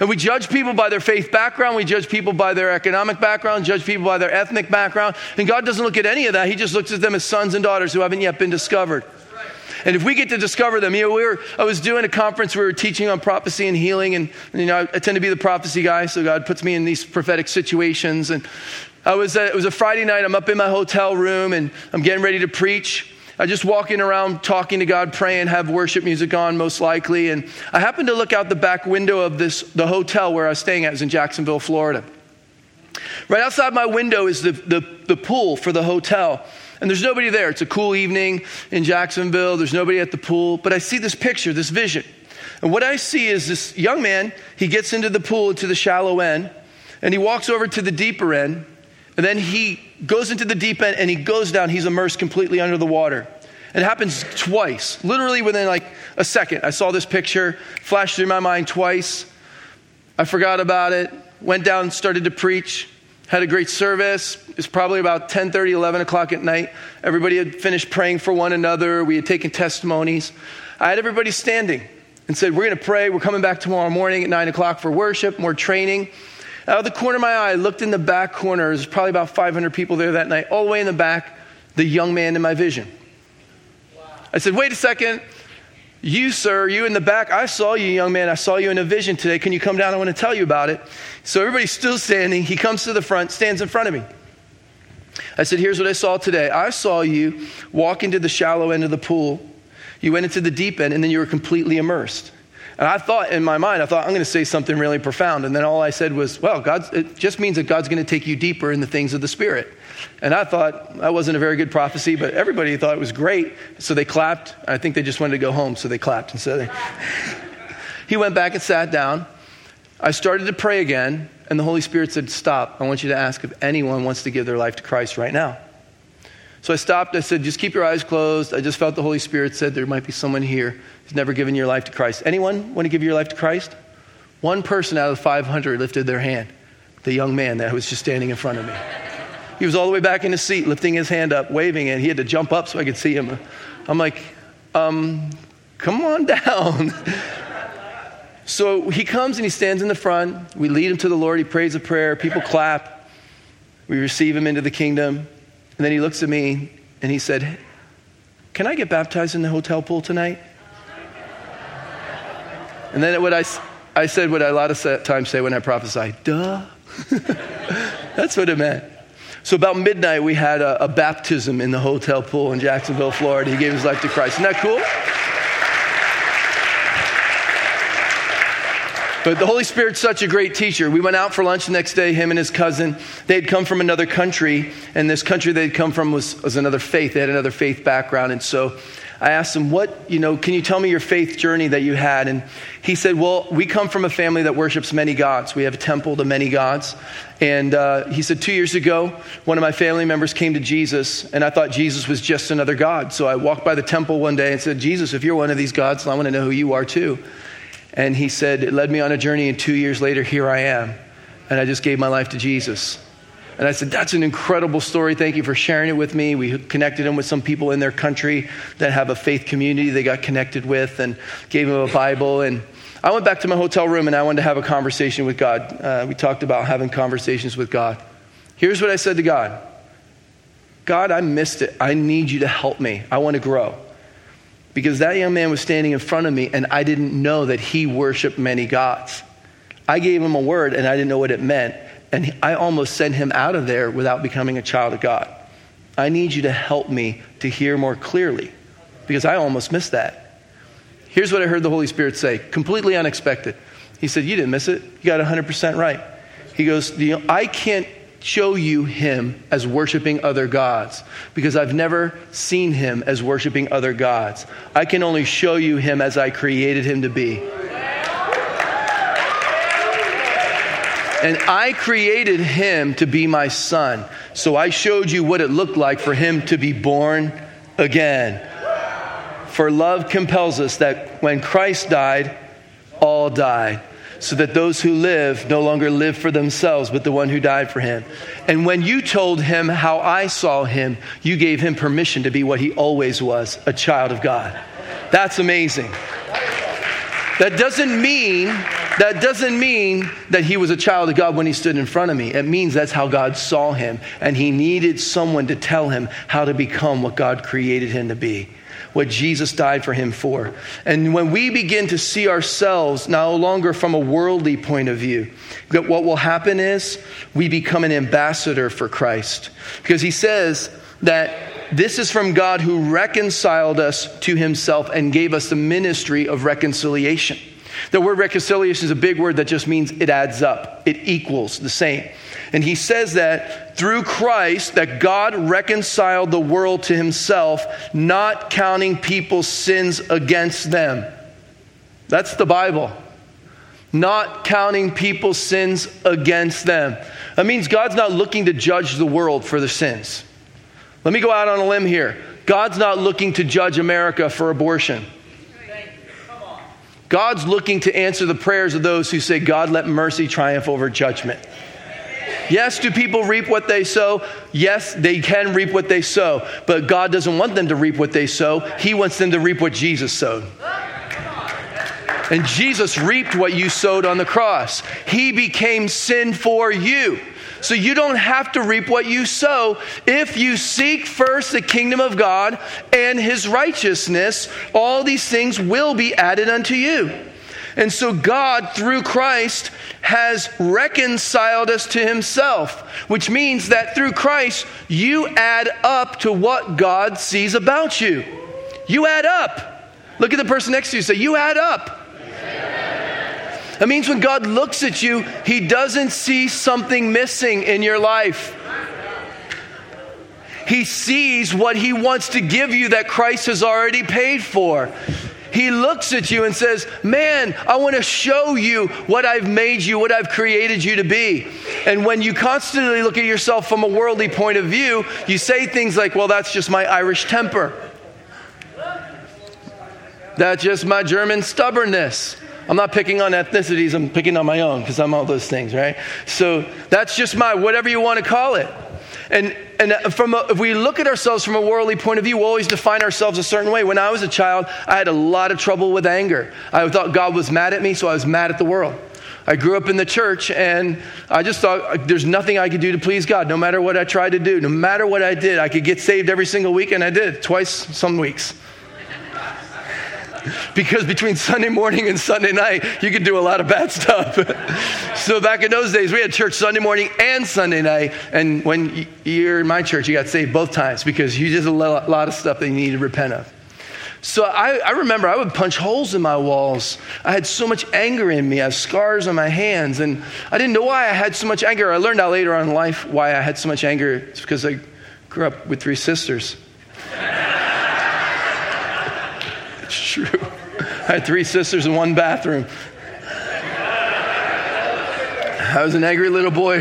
And we judge people by their faith background, we judge people by their economic background, judge people by their ethnic background. And God doesn't look at any of that. He just looks at them as sons and daughters who haven't yet been discovered. And if we get to discover them, you know, we were, I was doing a conference, we were teaching on prophecy and healing, and, you know, I tend to be the prophecy guy, so God puts me in these prophetic situations. And I was, uh, it was a Friday night, I'm up in my hotel room, and I'm getting ready to preach. I just walking around talking to God, praying, have worship music on most likely. And I happened to look out the back window of this, the hotel where I was staying at, was in Jacksonville, Florida. Right outside my window is the, the, the pool for the hotel. And there's nobody there. It's a cool evening in Jacksonville. There's nobody at the pool. But I see this picture, this vision. And what I see is this young man, he gets into the pool, into the shallow end, and he walks over to the deeper end. And then he goes into the deep end and he goes down. He's immersed completely under the water. It happens twice, literally within like a second. I saw this picture, flashed through my mind twice. I forgot about it, went down, started to preach, had a great service. It was probably about 10 30, 11 o'clock at night. Everybody had finished praying for one another. We had taken testimonies. I had everybody standing and said, We're going to pray. We're coming back tomorrow morning at 9 o'clock for worship, more training. Out of the corner of my eye, I looked in the back corner. There's probably about 500 people there that night. All the way in the back, the young man in my vision. I said, Wait a second. You, sir, you in the back, I saw you, young man. I saw you in a vision today. Can you come down? I want to tell you about it. So everybody's still standing. He comes to the front, stands in front of me. I said, Here's what I saw today. I saw you walk into the shallow end of the pool. You went into the deep end, and then you were completely immersed. And I thought in my mind, I thought, I'm going to say something really profound. And then all I said was, well, God's, it just means that God's going to take you deeper in the things of the Spirit. And I thought that wasn't a very good prophecy, but everybody thought it was great. So they clapped. I think they just wanted to go home, so they clapped. And so they, he went back and sat down. I started to pray again, and the Holy Spirit said, Stop. I want you to ask if anyone wants to give their life to Christ right now. So I stopped. I said, Just keep your eyes closed. I just felt the Holy Spirit said there might be someone here never given your life to Christ. Anyone want to give your life to Christ? One person out of the 500 lifted their hand. The young man that was just standing in front of me. He was all the way back in his seat, lifting his hand up, waving, and he had to jump up so I could see him. I'm like, um, come on down. so he comes and he stands in the front. We lead him to the Lord. He prays a prayer. People clap. We receive him into the kingdom. And then he looks at me and he said, Can I get baptized in the hotel pool tonight? And then what I, I said what I a lot of times say when I prophesy, duh. That's what it meant. So about midnight, we had a, a, baptism in the hotel pool in Jacksonville, Florida. He gave his life to Christ. Isn't that cool? But the Holy Spirit's such a great teacher. We went out for lunch the next day, him and his cousin. They had come from another country, and this country they'd come from was, was another faith. They had another faith background. And so I asked him, What, you know, can you tell me your faith journey that you had? And he said, Well, we come from a family that worships many gods. We have a temple to many gods. And uh, he said, Two years ago, one of my family members came to Jesus, and I thought Jesus was just another God. So I walked by the temple one day and said, Jesus, if you're one of these gods, I want to know who you are too. And he said, It led me on a journey, and two years later, here I am. And I just gave my life to Jesus. And I said, That's an incredible story. Thank you for sharing it with me. We connected him with some people in their country that have a faith community they got connected with and gave him a Bible. And I went back to my hotel room and I wanted to have a conversation with God. Uh, we talked about having conversations with God. Here's what I said to God God, I missed it. I need you to help me. I want to grow because that young man was standing in front of me and I didn't know that he worshiped many gods. I gave him a word and I didn't know what it meant. And I almost sent him out of there without becoming a child of God. I need you to help me to hear more clearly because I almost missed that. Here's what I heard the Holy Spirit say, completely unexpected. He said, You didn't miss it. You got 100% right. He goes, I can't show you him as worshiping other gods because I've never seen him as worshiping other gods. I can only show you him as I created him to be. And I created him to be my son. So I showed you what it looked like for him to be born again. For love compels us that when Christ died, all died so that those who live no longer live for themselves, but the one who died for him. And when you told him how I saw him, you gave him permission to be what he always was a child of God. That's amazing. That doesn't mean that doesn't mean that he was a child of God when he stood in front of me. It means that's how God saw him and he needed someone to tell him how to become what God created him to be what Jesus died for him for. And when we begin to see ourselves no longer from a worldly point of view, that what will happen is we become an ambassador for Christ. Because he says that this is from God who reconciled us to himself and gave us the ministry of reconciliation. The word reconciliation is a big word that just means it adds up, it equals the same. And he says that through Christ, that God reconciled the world to himself, not counting people's sins against them. That's the Bible. Not counting people's sins against them. That means God's not looking to judge the world for their sins. Let me go out on a limb here. God's not looking to judge America for abortion. God's looking to answer the prayers of those who say, God, let mercy triumph over judgment. Yes, do people reap what they sow? Yes, they can reap what they sow. But God doesn't want them to reap what they sow, He wants them to reap what Jesus sowed. And Jesus reaped what you sowed on the cross. He became sin for you. So you don't have to reap what you sow. If you seek first the kingdom of God and his righteousness, all these things will be added unto you. And so God, through Christ, has reconciled us to himself, which means that through Christ, you add up to what God sees about you. You add up. Look at the person next to you say, You add up. That means when God looks at you, He doesn't see something missing in your life. He sees what He wants to give you that Christ has already paid for. He looks at you and says, Man, I want to show you what I've made you, what I've created you to be. And when you constantly look at yourself from a worldly point of view, you say things like, Well, that's just my Irish temper. That's just my German stubbornness. I'm not picking on ethnicities, I'm picking on my own because I'm all those things, right? So that's just my whatever you want to call it. And, and uh, from a, if we look at ourselves from a worldly point of view, we always define ourselves a certain way. When I was a child, I had a lot of trouble with anger. I thought God was mad at me, so I was mad at the world. I grew up in the church and I just thought there's nothing I could do to please God. No matter what I tried to do, no matter what I did, I could get saved every single week, and I did twice some weeks. Because between Sunday morning and Sunday night, you could do a lot of bad stuff. so back in those days, we had church Sunday morning and Sunday night. And when you're in my church, you got saved both times because you did a lot of stuff that you need to repent of. So I, I, remember I would punch holes in my walls. I had so much anger in me. I have scars on my hands. And I didn't know why I had so much anger. I learned out later on in life why I had so much anger. It's because I grew up with three sisters. True. I had three sisters in one bathroom. I was an angry little boy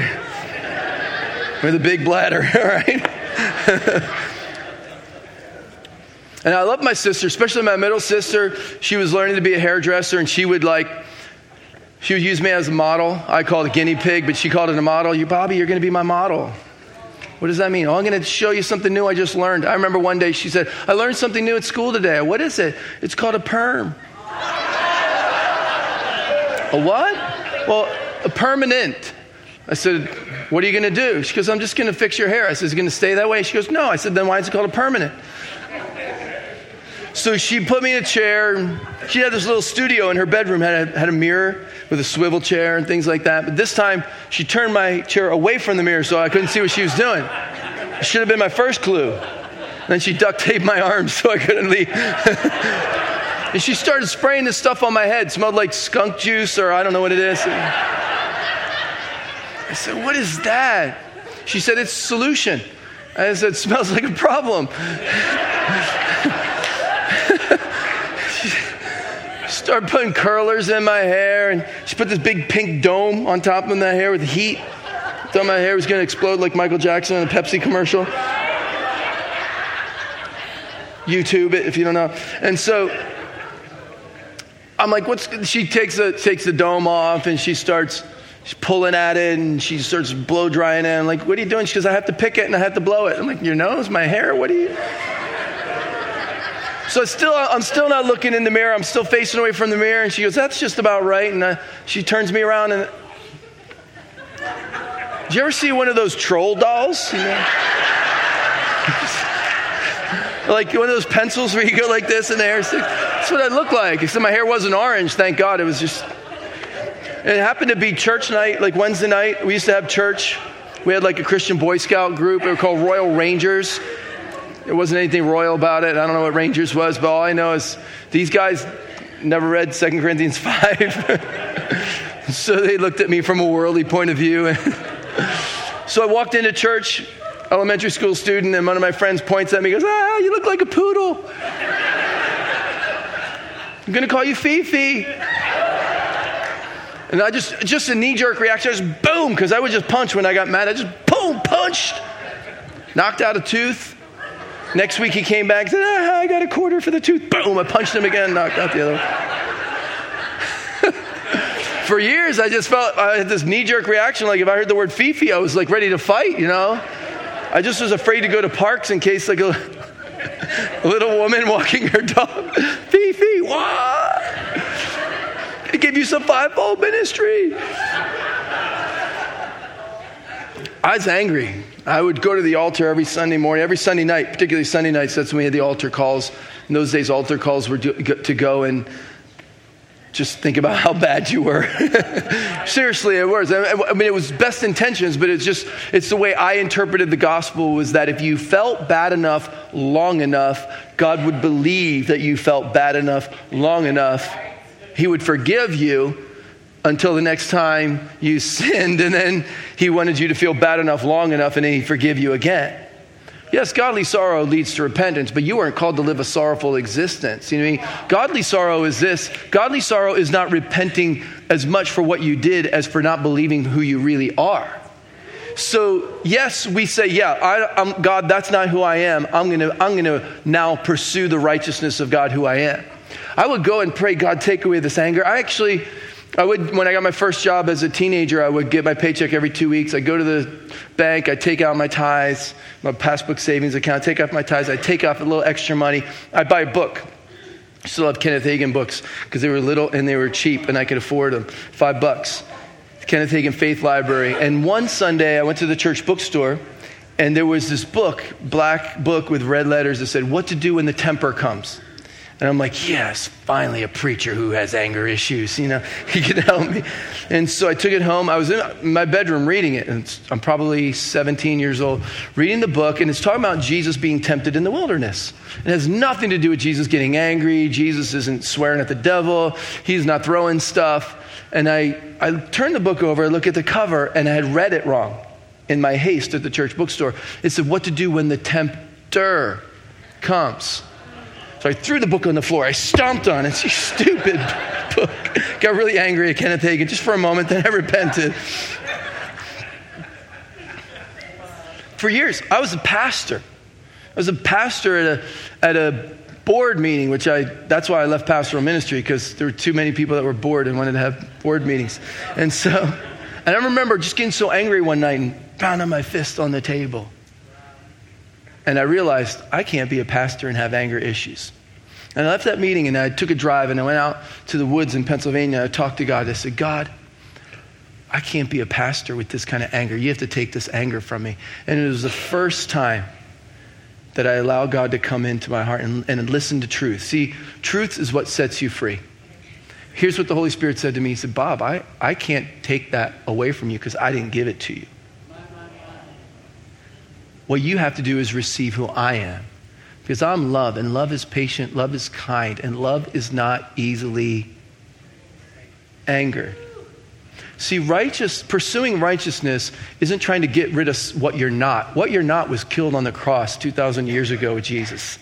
with a big bladder, all right? And I love my sister, especially my middle sister. She was learning to be a hairdresser, and she would like, she would use me as a model. I called a guinea pig, but she called it a model. You, Bobby, you're going to be my model. What does that mean? Oh, I'm going to show you something new I just learned. I remember one day she said, I learned something new at school today. What is it? It's called a perm. a what? Well, a permanent. I said, What are you going to do? She goes, I'm just going to fix your hair. I said, Is it going to stay that way? She goes, No. I said, Then why is it called a permanent? So she put me in a chair. She had this little studio in her bedroom, had a, had a mirror with a swivel chair and things like that. But this time, she turned my chair away from the mirror so I couldn't see what she was doing. It should have been my first clue. And then she duct taped my arms so I couldn't leave. and she started spraying this stuff on my head. It smelled like skunk juice or I don't know what it is. I said, What is that? She said, It's solution. I said, It smells like a problem. started putting curlers in my hair, and she put this big pink dome on top of my hair with heat. Thought my hair was going to explode like Michael Jackson in a Pepsi commercial. YouTube it if you don't know. And so I'm like, what's, she takes the, takes the dome off and she starts she's pulling at it and she starts blow drying it. I'm like, what are you doing? She goes, I have to pick it and I have to blow it. I'm like, your nose, my hair, what are you? So still, I'm still not looking in the mirror. I'm still facing away from the mirror. And she goes, That's just about right. And uh, she turns me around and. Did you ever see one of those troll dolls? You know? like one of those pencils where you go like this and the hair. That's what I look like. Except my hair wasn't orange, thank God. It was just. it happened to be church night, like Wednesday night. We used to have church. We had like a Christian Boy Scout group. They were called Royal Rangers. There wasn't anything royal about it. I don't know what Rangers was, but all I know is these guys never read 2 Corinthians 5. so they looked at me from a worldly point of view. so I walked into church, elementary school student, and one of my friends points at me and goes, Ah, you look like a poodle. I'm going to call you Fifi. And I just, just a knee jerk reaction, I just boom, because I would just punch when I got mad. I just boom, punched. Knocked out a tooth. Next week he came back and said, ah, I got a quarter for the tooth. Boom, I punched him again, knocked out the other one. for years, I just felt I had this knee jerk reaction. Like if I heard the word Fifi, I was like ready to fight, you know? I just was afraid to go to parks in case like a, little woman walking her dog, Fifi, what? I give you some fivefold ministry. I was angry. I would go to the altar every Sunday morning, every Sunday night, particularly Sunday nights. That's when we had the altar calls. In those days, altar calls were to go and just think about how bad you were. Seriously, it was. I mean, it was best intentions, but it's just, it's the way I interpreted the gospel was that if you felt bad enough long enough, God would believe that you felt bad enough long enough. He would forgive you until the next time you sinned, and then he wanted you to feel bad enough long enough, and then he'd forgive you again. Yes, godly sorrow leads to repentance, but you weren't called to live a sorrowful existence. You know, what I mean? godly sorrow is this: godly sorrow is not repenting as much for what you did as for not believing who you really are. So yes, we say, yeah, I, God, that's not who I am. I'm gonna, I'm gonna now pursue the righteousness of God, who I am. I would go and pray, God, take away this anger. I actually I would, when I got my first job as a teenager, I would get my paycheck every two weeks. I'd go to the bank, I'd take out my tithes, my passbook savings account, take off my tithes, I'd take off a little extra money. I'd buy a book. I still have Kenneth Hagin books because they were little and they were cheap and I could afford them. Five bucks. Kenneth Hagin Faith Library. And one Sunday, I went to the church bookstore and there was this book, black book with red letters that said, What to Do When the Temper Comes. And I'm like, yes, finally a preacher who has anger issues, you know, he can help me. And so I took it home. I was in my bedroom reading it, and I'm probably 17 years old, reading the book, and it's talking about Jesus being tempted in the wilderness. It has nothing to do with Jesus getting angry. Jesus isn't swearing at the devil, he's not throwing stuff. And I, I turned the book over, I look at the cover, and I had read it wrong in my haste at the church bookstore. It said, What to do when the tempter comes. So I threw the book on the floor. I stomped on it. You stupid book. Got really angry at Kenneth Hagin just for a moment, then I repented. For years, I was a pastor. I was a pastor at a, at a board meeting, which I, that's why I left pastoral ministry, because there were too many people that were bored and wanted to have board meetings. And so, and I remember just getting so angry one night and pounding my fist on the table. And I realized I can't be a pastor and have anger issues. And I left that meeting and I took a drive and I went out to the woods in Pennsylvania. I talked to God. I said, God, I can't be a pastor with this kind of anger. You have to take this anger from me. And it was the first time that I allowed God to come into my heart and, and listen to truth. See, truth is what sets you free. Here's what the Holy Spirit said to me He said, Bob, I, I can't take that away from you because I didn't give it to you. What you have to do is receive who I am. Because I'm love, and love is patient, love is kind, and love is not easily angered. See, righteous, pursuing righteousness isn't trying to get rid of what you're not. What you're not was killed on the cross 2,000 years ago with Jesus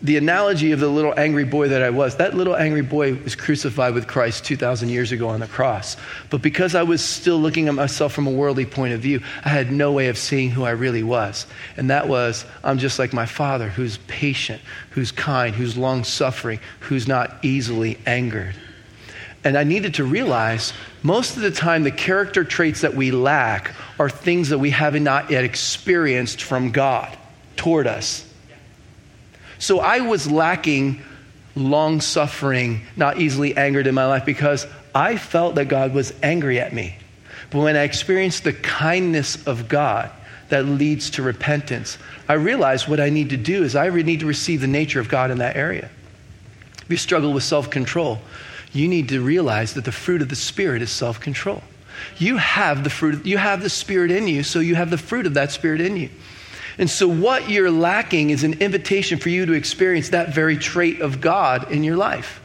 the analogy of the little angry boy that I was, that little angry boy was crucified with Christ 2,000 years ago on the cross. But because I was still looking at myself from a worldly point of view, I had no way of seeing who I really was. And that was, I'm just like my father, who's patient, who's kind, who's long suffering, who's not easily angered. And I needed to realize most of the time, the character traits that we lack are things that we have not yet experienced from God toward us. So I was lacking long suffering, not easily angered in my life because I felt that God was angry at me. But when I experienced the kindness of God that leads to repentance, I realized what I need to do is I need to receive the nature of God in that area. If you struggle with self control, you need to realize that the fruit of the Spirit is self control. You have the fruit, you have the Spirit in you, so you have the fruit of that Spirit in you. And so, what you're lacking is an invitation for you to experience that very trait of God in your life.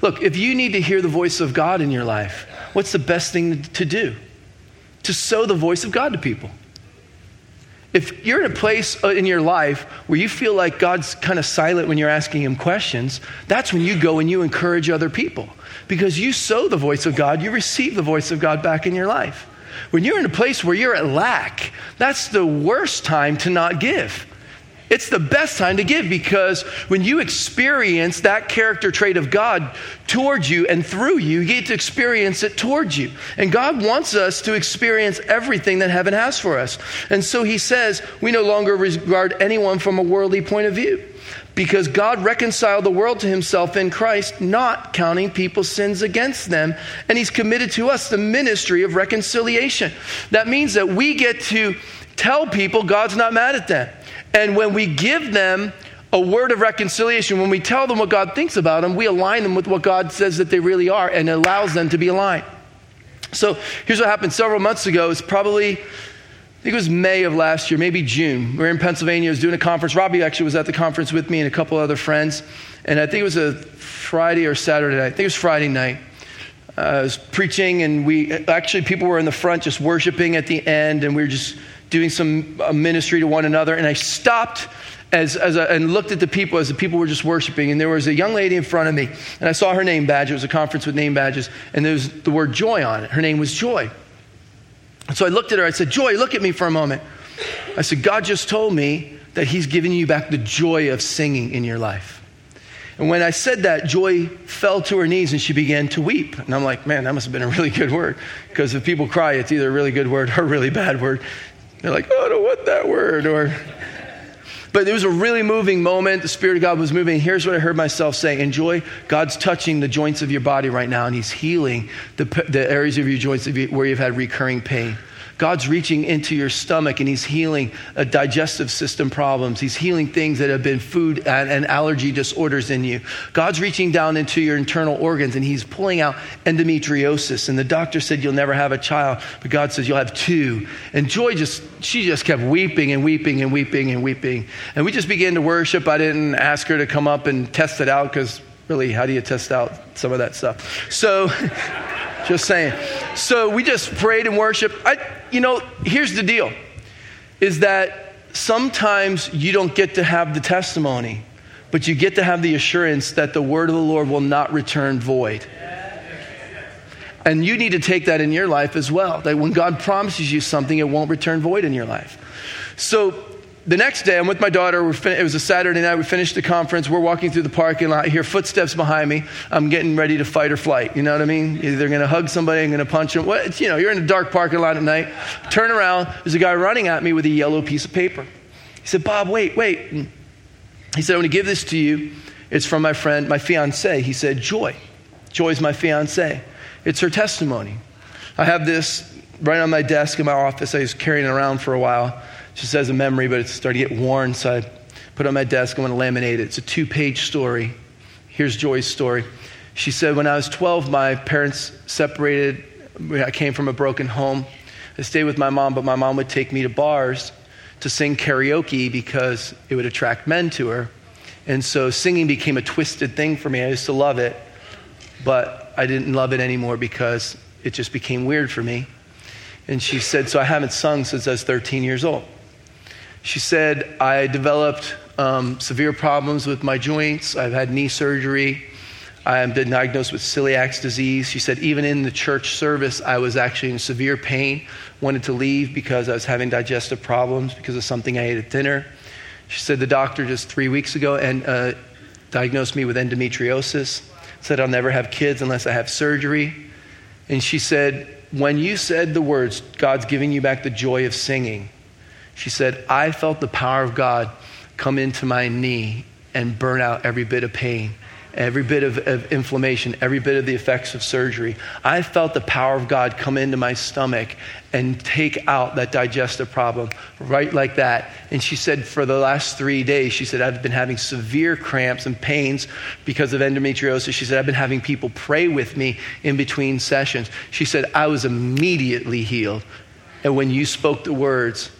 Look, if you need to hear the voice of God in your life, what's the best thing to do? To sow the voice of God to people. If you're in a place uh, in your life where you feel like God's kind of silent when you're asking him questions, that's when you go and you encourage other people. Because you sow the voice of God, you receive the voice of God back in your life. When you're in a place where you're at lack, that's the worst time to not give. It's the best time to give because when you experience that character trait of God towards you and through you, you get to experience it towards you. And God wants us to experience everything that heaven has for us. And so he says, we no longer regard anyone from a worldly point of view because God reconciled the world to himself in Christ, not counting people's sins against them. And he's committed to us the ministry of reconciliation. That means that we get to tell people God's not mad at them. And when we give them a word of reconciliation, when we tell them what God thinks about them, we align them with what God says that they really are and allows them to be aligned. So here's what happened several months ago. It's probably think it was May of last year, maybe June. We were in Pennsylvania. I was doing a conference. Robbie actually was at the conference with me and a couple other friends. And I think it was a Friday or Saturday night. I think it was Friday night. Uh, I was preaching, and we actually, people were in the front just worshiping at the end, and we were just doing some uh, ministry to one another. And I stopped as, as a, and looked at the people as the people were just worshiping. And there was a young lady in front of me, and I saw her name badge. It was a conference with name badges, and there was the word joy on it. Her name was Joy. So I looked at her, I said, Joy, look at me for a moment. I said, God just told me that He's giving you back the joy of singing in your life. And when I said that, Joy fell to her knees and she began to weep. And I'm like, man, that must have been a really good word. Because if people cry, it's either a really good word or a really bad word. They're like, oh, I don't want that word. Or, but it was a really moving moment. The Spirit of God was moving. Here's what I heard myself say Enjoy, God's touching the joints of your body right now, and He's healing the, the areas of your joints where you've had recurring pain. God's reaching into your stomach and He's healing uh, digestive system problems. He's healing things that have been food and, and allergy disorders in you. God's reaching down into your internal organs and He's pulling out endometriosis. And the doctor said you'll never have a child, but God says you'll have two. And Joy just, she just kept weeping and weeping and weeping and weeping. And we just began to worship. I didn't ask her to come up and test it out because really, how do you test out some of that stuff? So, just saying. So we just prayed and worshiped. I, you know, here's the deal is that sometimes you don't get to have the testimony, but you get to have the assurance that the word of the Lord will not return void. And you need to take that in your life as well. That when God promises you something, it won't return void in your life. So the next day, I'm with my daughter. Fin- it was a Saturday night. We finished the conference. We're walking through the parking lot. I hear footsteps behind me. I'm getting ready to fight or flight. You know what I mean? Either going to hug somebody, I'm going to punch them. What, you know, you're in a dark parking lot at night. Turn around. There's a guy running at me with a yellow piece of paper. He said, Bob, wait, wait. He said, I'm going to give this to you. It's from my friend, my fiance. He said, Joy. Joy's my fiance. It's her testimony. I have this right on my desk in my office. I was carrying it around for a while just as a memory, but it's starting to get worn. So I put on my desk. I want to laminate it. It's a two page story. Here's Joy's story. She said, When I was 12, my parents separated. I came from a broken home. I stayed with my mom, but my mom would take me to bars to sing karaoke because it would attract men to her. And so singing became a twisted thing for me. I used to love it, but I didn't love it anymore because it just became weird for me. And she said, So I haven't sung since I was 13 years old. She said, I developed um, severe problems with my joints. I've had knee surgery. I am diagnosed with celiac disease. She said, even in the church service, I was actually in severe pain, wanted to leave because I was having digestive problems because of something I ate at dinner. She said, the doctor just three weeks ago and, uh, diagnosed me with endometriosis, said, I'll never have kids unless I have surgery. And she said, when you said the words, God's giving you back the joy of singing, she said, I felt the power of God come into my knee and burn out every bit of pain, every bit of, of, inflammation, every bit of the effects of surgery. I felt the power of God come into my stomach and take out that digestive problem right like that. And she said, for the last three days, she said, I've been having severe cramps and pains because of endometriosis. She said, I've been having people pray with me in between sessions. She said, I was immediately healed. And when you spoke the words,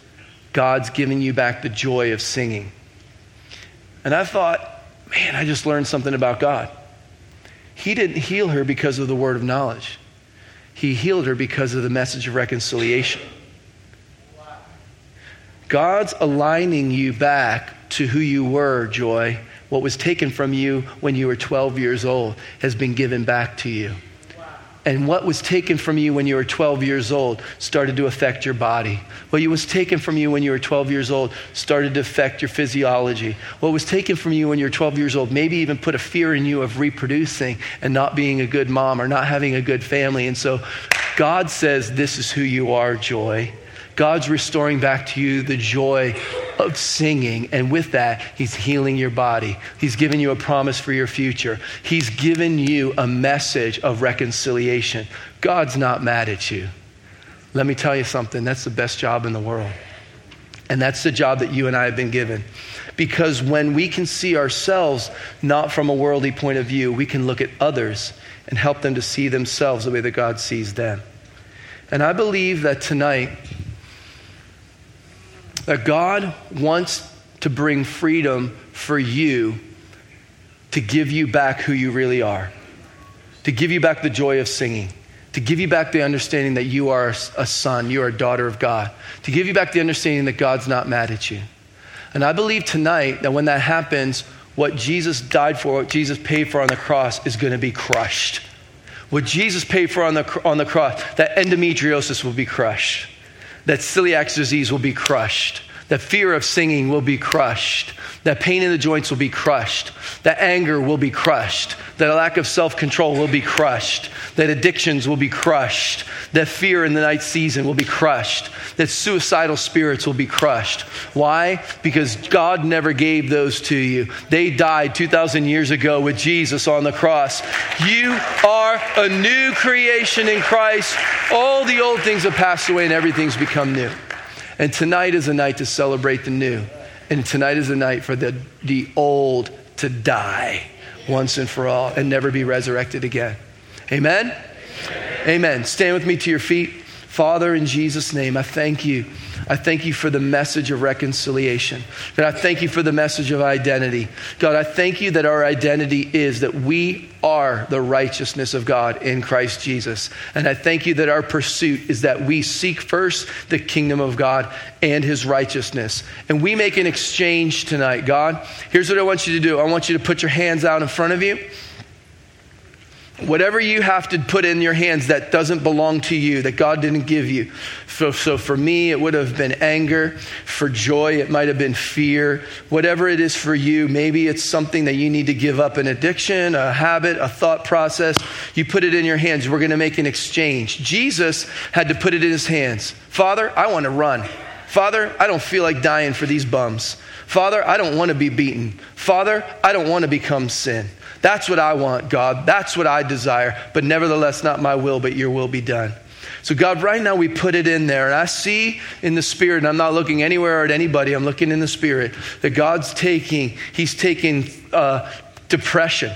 God's given you back the joy of singing. And I thought, man, I just learned something about God. He didn't heal her because of the word of knowledge, He healed her because of the message of reconciliation. God's aligning you back to who you were, Joy. What was taken from you when you were 12 years old has been given back to you and what was taken from you when you were 12 years old started to affect your body. What was taken from you when you were 12 years old started to affect your physiology. What was taken from you when you were 12 years old maybe even put a fear in you of reproducing and not being a good mom or not having a good family. And so God says, This is who you are, Joy. God's restoring back to you the joy of singing. And with that, He's healing your body. He's given you a promise for your future. He's given you a message of reconciliation. God's not mad at you. Let me tell you something that's the best job in the world. And that's the job that you and I have been given. Because when we can see ourselves not from a worldly point of view, we can look at others and help them to see themselves the way that God sees them. And I believe that tonight, that God wants to bring freedom for you to give you back who you really are, to give you back the joy of singing, to give you back the understanding that you are a son, you are a daughter of God, to give you back the understanding that God's not mad at you. And I believe tonight that when that happens, what Jesus died for, what Jesus paid for on the cross, is going to be crushed. What Jesus paid for on the, on the cross, that endometriosis will be crushed that celiac disease will be crushed, that fear of singing will be crushed, that pain in the joints will be crushed, that anger will be crushed, that lack of self control will be crushed, that addictions will be crushed, that fear in the night season will be crushed, that suicidal spirits will be crushed. Why? Because God never gave those to you. They died 2,000 years ago with Jesus on the cross. You are a new creation in Christ. All the old things have passed away and everything's become new. And tonight is a night to celebrate the new. And tonight is a night for the, the old to die once and for all and never be resurrected again. Amen? Amen. Amen. Stand with me to your feet. Father, in Jesus' name, I thank you. I thank you for the message of reconciliation. God, I thank you for the message of identity. God, I thank you that our identity is that we are the righteousness of God in Christ Jesus. And I thank you that our pursuit is that we seek first the kingdom of God and his righteousness. And we make an exchange tonight, God. Here's what I want you to do I want you to put your hands out in front of you whatever you have to put in your hands that doesn't belong to you, that God didn't give you. So, so, for me, it would have been anger. For joy, it might have been fear. Whatever it is for you, maybe it's something that you need to give up an addiction, a habit, a thought process. You put it in your hands. We're going to make an exchange. Jesus had to put it in his hands. Father, I want to run. Father, I don't feel like dying for these bums. Father, I don't want to be beaten. Father, I don't want to become sin. That's what I want, God. That's what I desire. But nevertheless, not my will, but your will be done. So, God, right now we put it in there. And I see in the Spirit, and I'm not looking anywhere at anybody, I'm looking in the Spirit, that God's taking, He's taking uh, depression,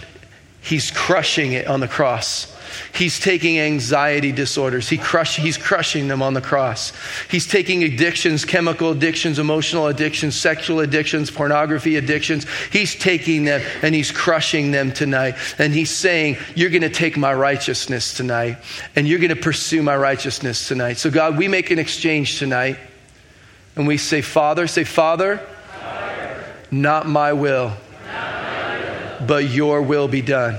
He's crushing it on the cross. He's taking anxiety disorders. He crush, he's crushing them on the cross. He's taking addictions, chemical addictions, emotional addictions, sexual addictions, pornography addictions. He's taking them and he's crushing them tonight. And he's saying, You're going to take my righteousness tonight and you're going to pursue my righteousness tonight. So, God, we make an exchange tonight and we say, Father, say, Father, Father. Not, my will, not my will, but your will be done.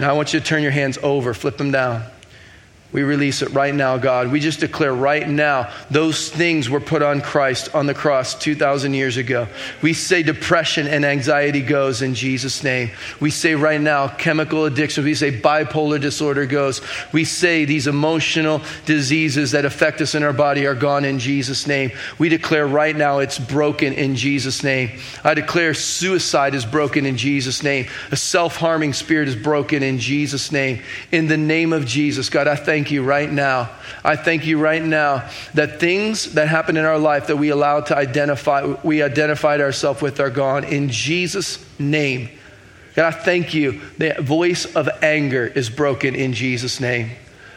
Now I want you to turn your hands over, flip them down. We release it right now, God. We just declare right now those things were put on Christ on the cross 2,000 years ago. We say depression and anxiety goes in Jesus' name. We say right now chemical addiction. We say bipolar disorder goes. We say these emotional diseases that affect us in our body are gone in Jesus' name. We declare right now it's broken in Jesus' name. I declare suicide is broken in Jesus' name. A self harming spirit is broken in Jesus' name. In the name of Jesus, God, I thank thank you right now. I thank you right now that things that happen in our life that we allowed to identify, we identified ourselves with are gone. In Jesus' name. God, I thank you. The voice of anger is broken in Jesus' name.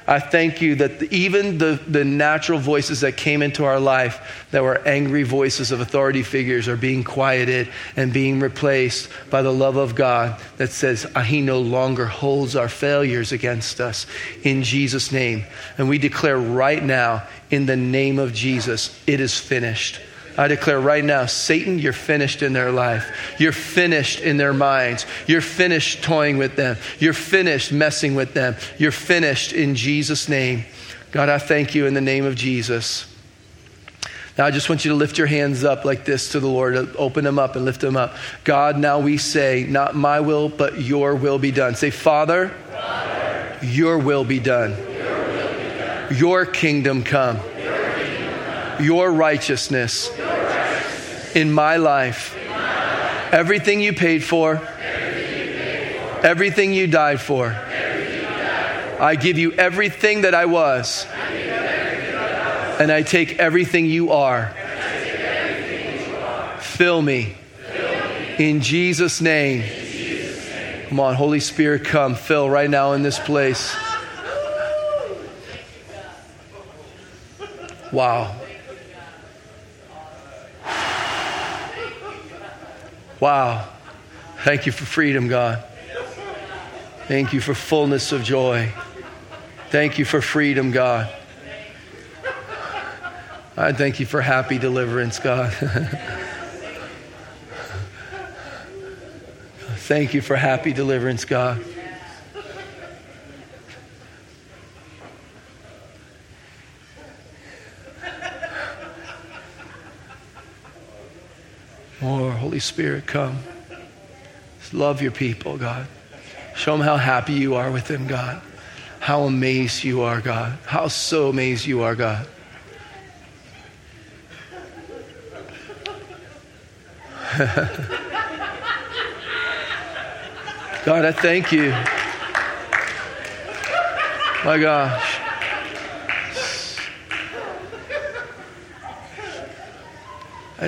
I thank you that even the, the natural voices that came into our life that were angry voices of authority figures are being quieted and being replaced by the love of God that says, ah, He no longer holds our failures against us in Jesus' name. And we declare right now, in the name of Jesus, it is finished. I declare right now, Satan, you're finished in their life. You're finished in their minds. You're finished toying with them. You're finished messing with them. You're finished in Jesus' name. God, I thank you in the name of Jesus. Now, I just want you to lift your hands up like this to the Lord. Open them up and lift them up. God, now we say, not my will, but your will be done. Say, Father, Father your, will be done. your will be done. Your kingdom come. Your, kingdom come. your righteousness in my life. Everything you paid for, everything you died for. I give you everything that I was, and I take everything you are. Fill me. In Jesus' name. Come on, Holy Spirit, come. Fill right now in this place. Wow. Wow. Thank you for freedom, God. Thank you for fullness of joy. Thank you for freedom, God. I thank you for happy deliverance, God. thank you for happy deliverance, God. More, Holy Spirit, come. Just love your people, God. Show them how happy you are with them, God. How amazed you are, God. How so amazed you are, God. God, I thank you. My gosh.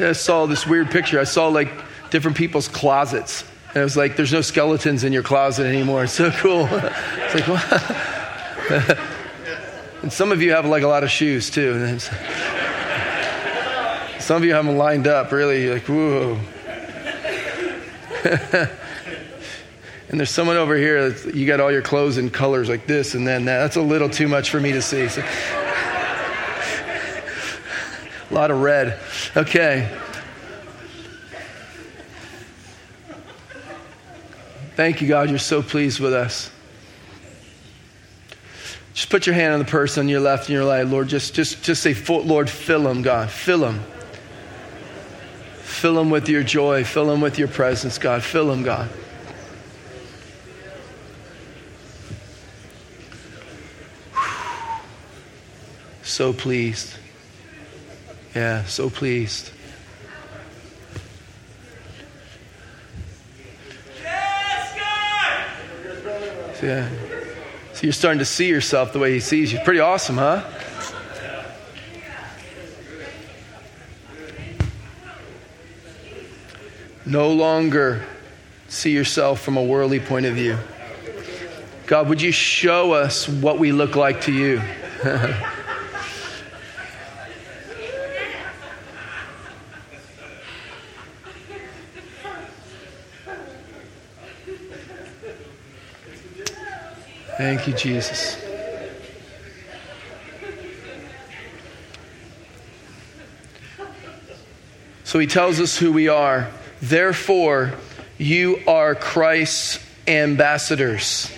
I saw this weird picture. I saw like different people's closets. And it was like, there's no skeletons in your closet anymore. It's so cool. it's like, what? and some of you have like a lot of shoes too. Some of you have them lined up, really, like, whoa. and there's someone over here, you got all your clothes in colors like this and then that. That's a little too much for me to see. So, a lot of red. Okay. Thank you, God. You're so pleased with us. Just put your hand on the person on your left and your right. Lord, just, just, just say, Lord, fill them, God. Fill them. Fill them with your joy. Fill them with your presence, God. Fill them, God. So pleased. Yeah, so pleased. Yeah. So you're starting to see yourself the way he sees you. Pretty awesome, huh? No longer see yourself from a worldly point of view. God, would you show us what we look like to you? Thank you, Jesus. So he tells us who we are. Therefore, you are Christ's ambassadors.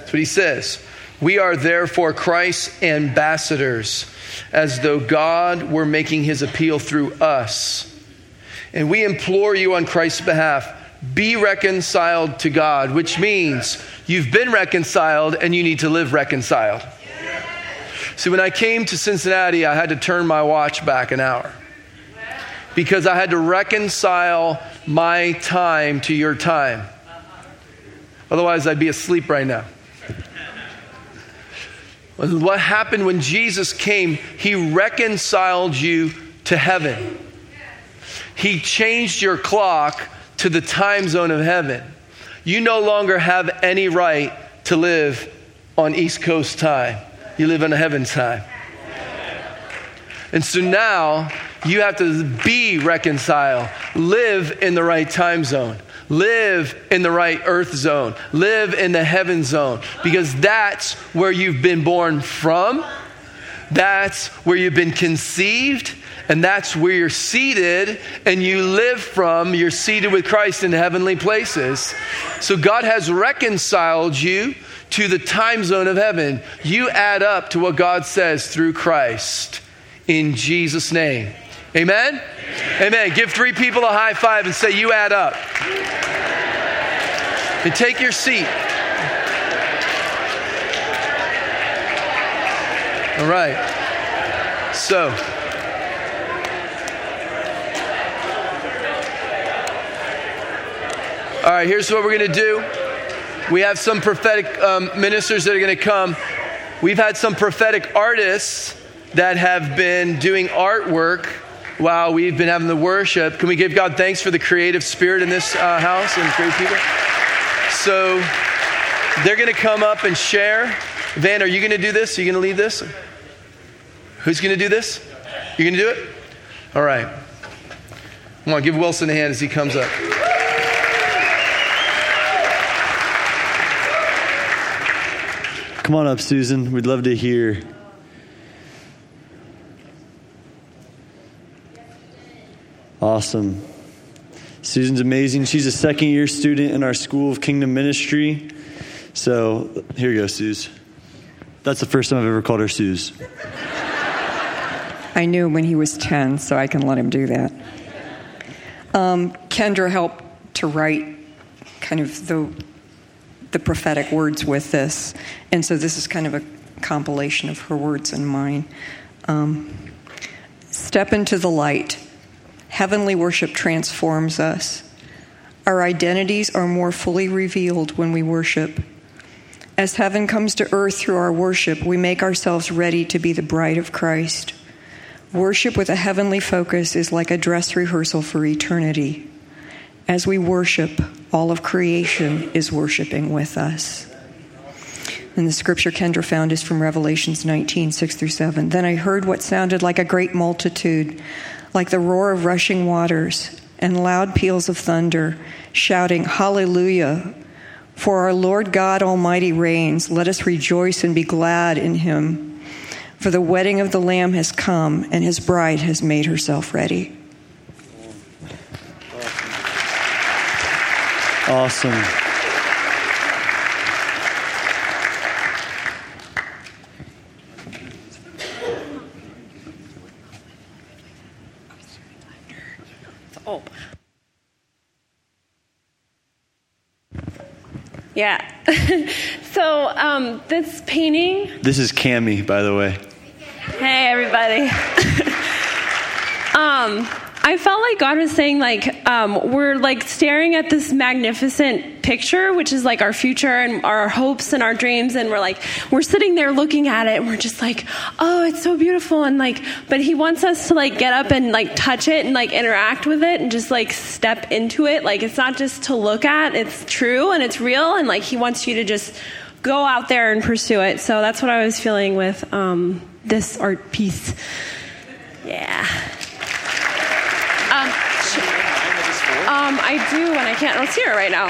That's what he says. We are therefore Christ's ambassadors, as though God were making his appeal through us. And we implore you on Christ's behalf be reconciled to God, which means you've been reconciled and you need to live reconciled. See, when I came to Cincinnati, I had to turn my watch back an hour because I had to reconcile my time to your time. Otherwise, I'd be asleep right now. What happened when Jesus came, he reconciled you to heaven. He changed your clock to the time zone of heaven. You no longer have any right to live on East Coast time. You live on heaven time. And so now you have to be reconciled, live in the right time zone, live in the right earth zone, live in the heaven zone, because that's where you've been born from, that's where you've been conceived, and that's where you're seated and you live from. You're seated with Christ in heavenly places. So God has reconciled you to the time zone of heaven. You add up to what God says through Christ in Jesus' name. Amen? Amen. Amen. Give three people a high five and say, You add up. And take your seat. All right. So, All right, here's what we're going to do. We have some prophetic um, ministers that are going to come. We've had some prophetic artists that have been doing artwork while we've been having the worship. Can we give God thanks for the creative spirit in this uh, house and great people? So they're going to come up and share. Van, are you going to do this? Are you going to lead this? Who's going to do this? You're going to do it? All right. Come on, give Wilson a hand as he comes up. Come on up, Susan. We'd love to hear. Awesome. Susan's amazing. She's a second year student in our School of Kingdom Ministry. So here you go, Suze. That's the first time I've ever called her Suze. I knew when he was 10, so I can let him do that. Um, Kendra helped to write kind of the the prophetic words with this. And so this is kind of a compilation of her words and mine. Um, Step into the light. Heavenly worship transforms us. Our identities are more fully revealed when we worship. As heaven comes to earth through our worship, we make ourselves ready to be the bride of Christ. Worship with a heavenly focus is like a dress rehearsal for eternity. As we worship, all of creation is worshiping with us. And the scripture Kendra found is from Revelations 19, 6 through 7. Then I heard what sounded like a great multitude, like the roar of rushing waters, and loud peals of thunder, shouting, Hallelujah! For our Lord God Almighty reigns. Let us rejoice and be glad in him. For the wedding of the Lamb has come, and his bride has made herself ready. Awesome. Oh. Yeah. so um, this painting. This is Cami, by the way. Hey, everybody. um, I felt like God was saying, like, um, we're like staring at this magnificent picture, which is like our future and our hopes and our dreams, and we're like, we're sitting there looking at it, and we're just like, oh, it's so beautiful, and like, but He wants us to like get up and like touch it and like interact with it and just like step into it. Like, it's not just to look at; it's true and it's real, and like He wants you to just go out there and pursue it. So that's what I was feeling with um, this art piece. Yeah. Um, um, I do, and I can't. See her right now.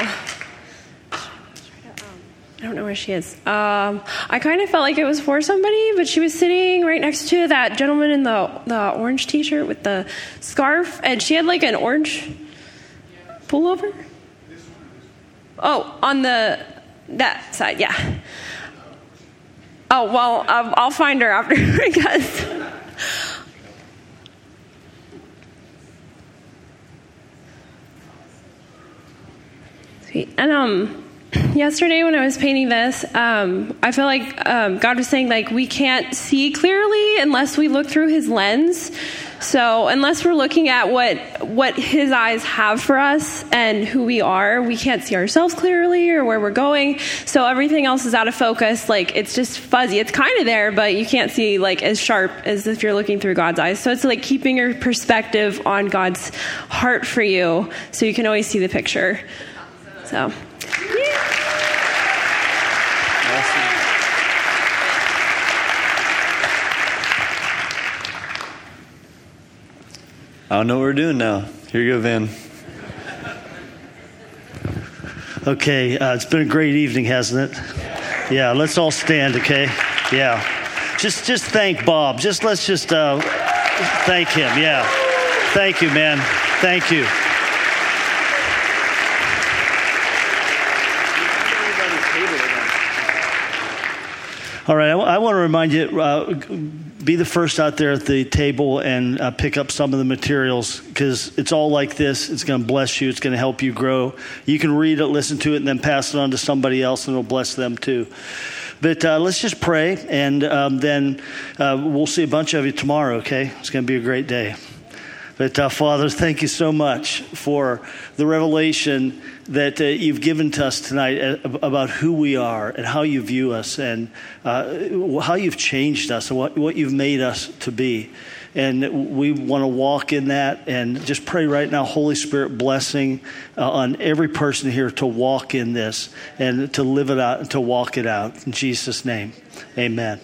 I don't know where she is. Um, I kind of felt like it was for somebody, but she was sitting right next to that gentleman in the the orange T-shirt with the scarf, and she had like an orange pullover. Oh, on the that side, yeah. Oh well, um, I'll find her after, I guess. And um, yesterday when I was painting this, um, I feel like um, God was saying like we can't see clearly unless we look through His lens. So unless we're looking at what what His eyes have for us and who we are, we can't see ourselves clearly or where we're going. So everything else is out of focus. Like it's just fuzzy. It's kind of there, but you can't see like as sharp as if you're looking through God's eyes. So it's like keeping your perspective on God's heart for you, so you can always see the picture. So. I don't know what we're doing now. Here you go, Van. Okay, uh, it's been a great evening, hasn't it? Yeah, let's all stand, okay? Yeah. Just just thank Bob. Just let's just uh, thank him. Yeah. Thank you, man. Thank you. All right, I, want to remind you uh, be the first out there at the table and uh, pick up some of the materials because it's all like this. It's going to bless you, it's going to help you grow. You can read it, listen to it, and then pass it on to somebody else, and it'll bless them too. But uh, let's just pray, and um, then uh, we'll see a bunch of you tomorrow, okay? It's going to be a great day. But uh, Father, thank you so much for the revelation that uh, you've given to us tonight uh, about who we are and how you view us and uh, how you've changed us and what, what you've made us to be. And we want to walk in that and just pray right now, Holy Spirit blessing uh, on every person here to walk in this and to live it out and to walk it out. In Jesus' name, amen.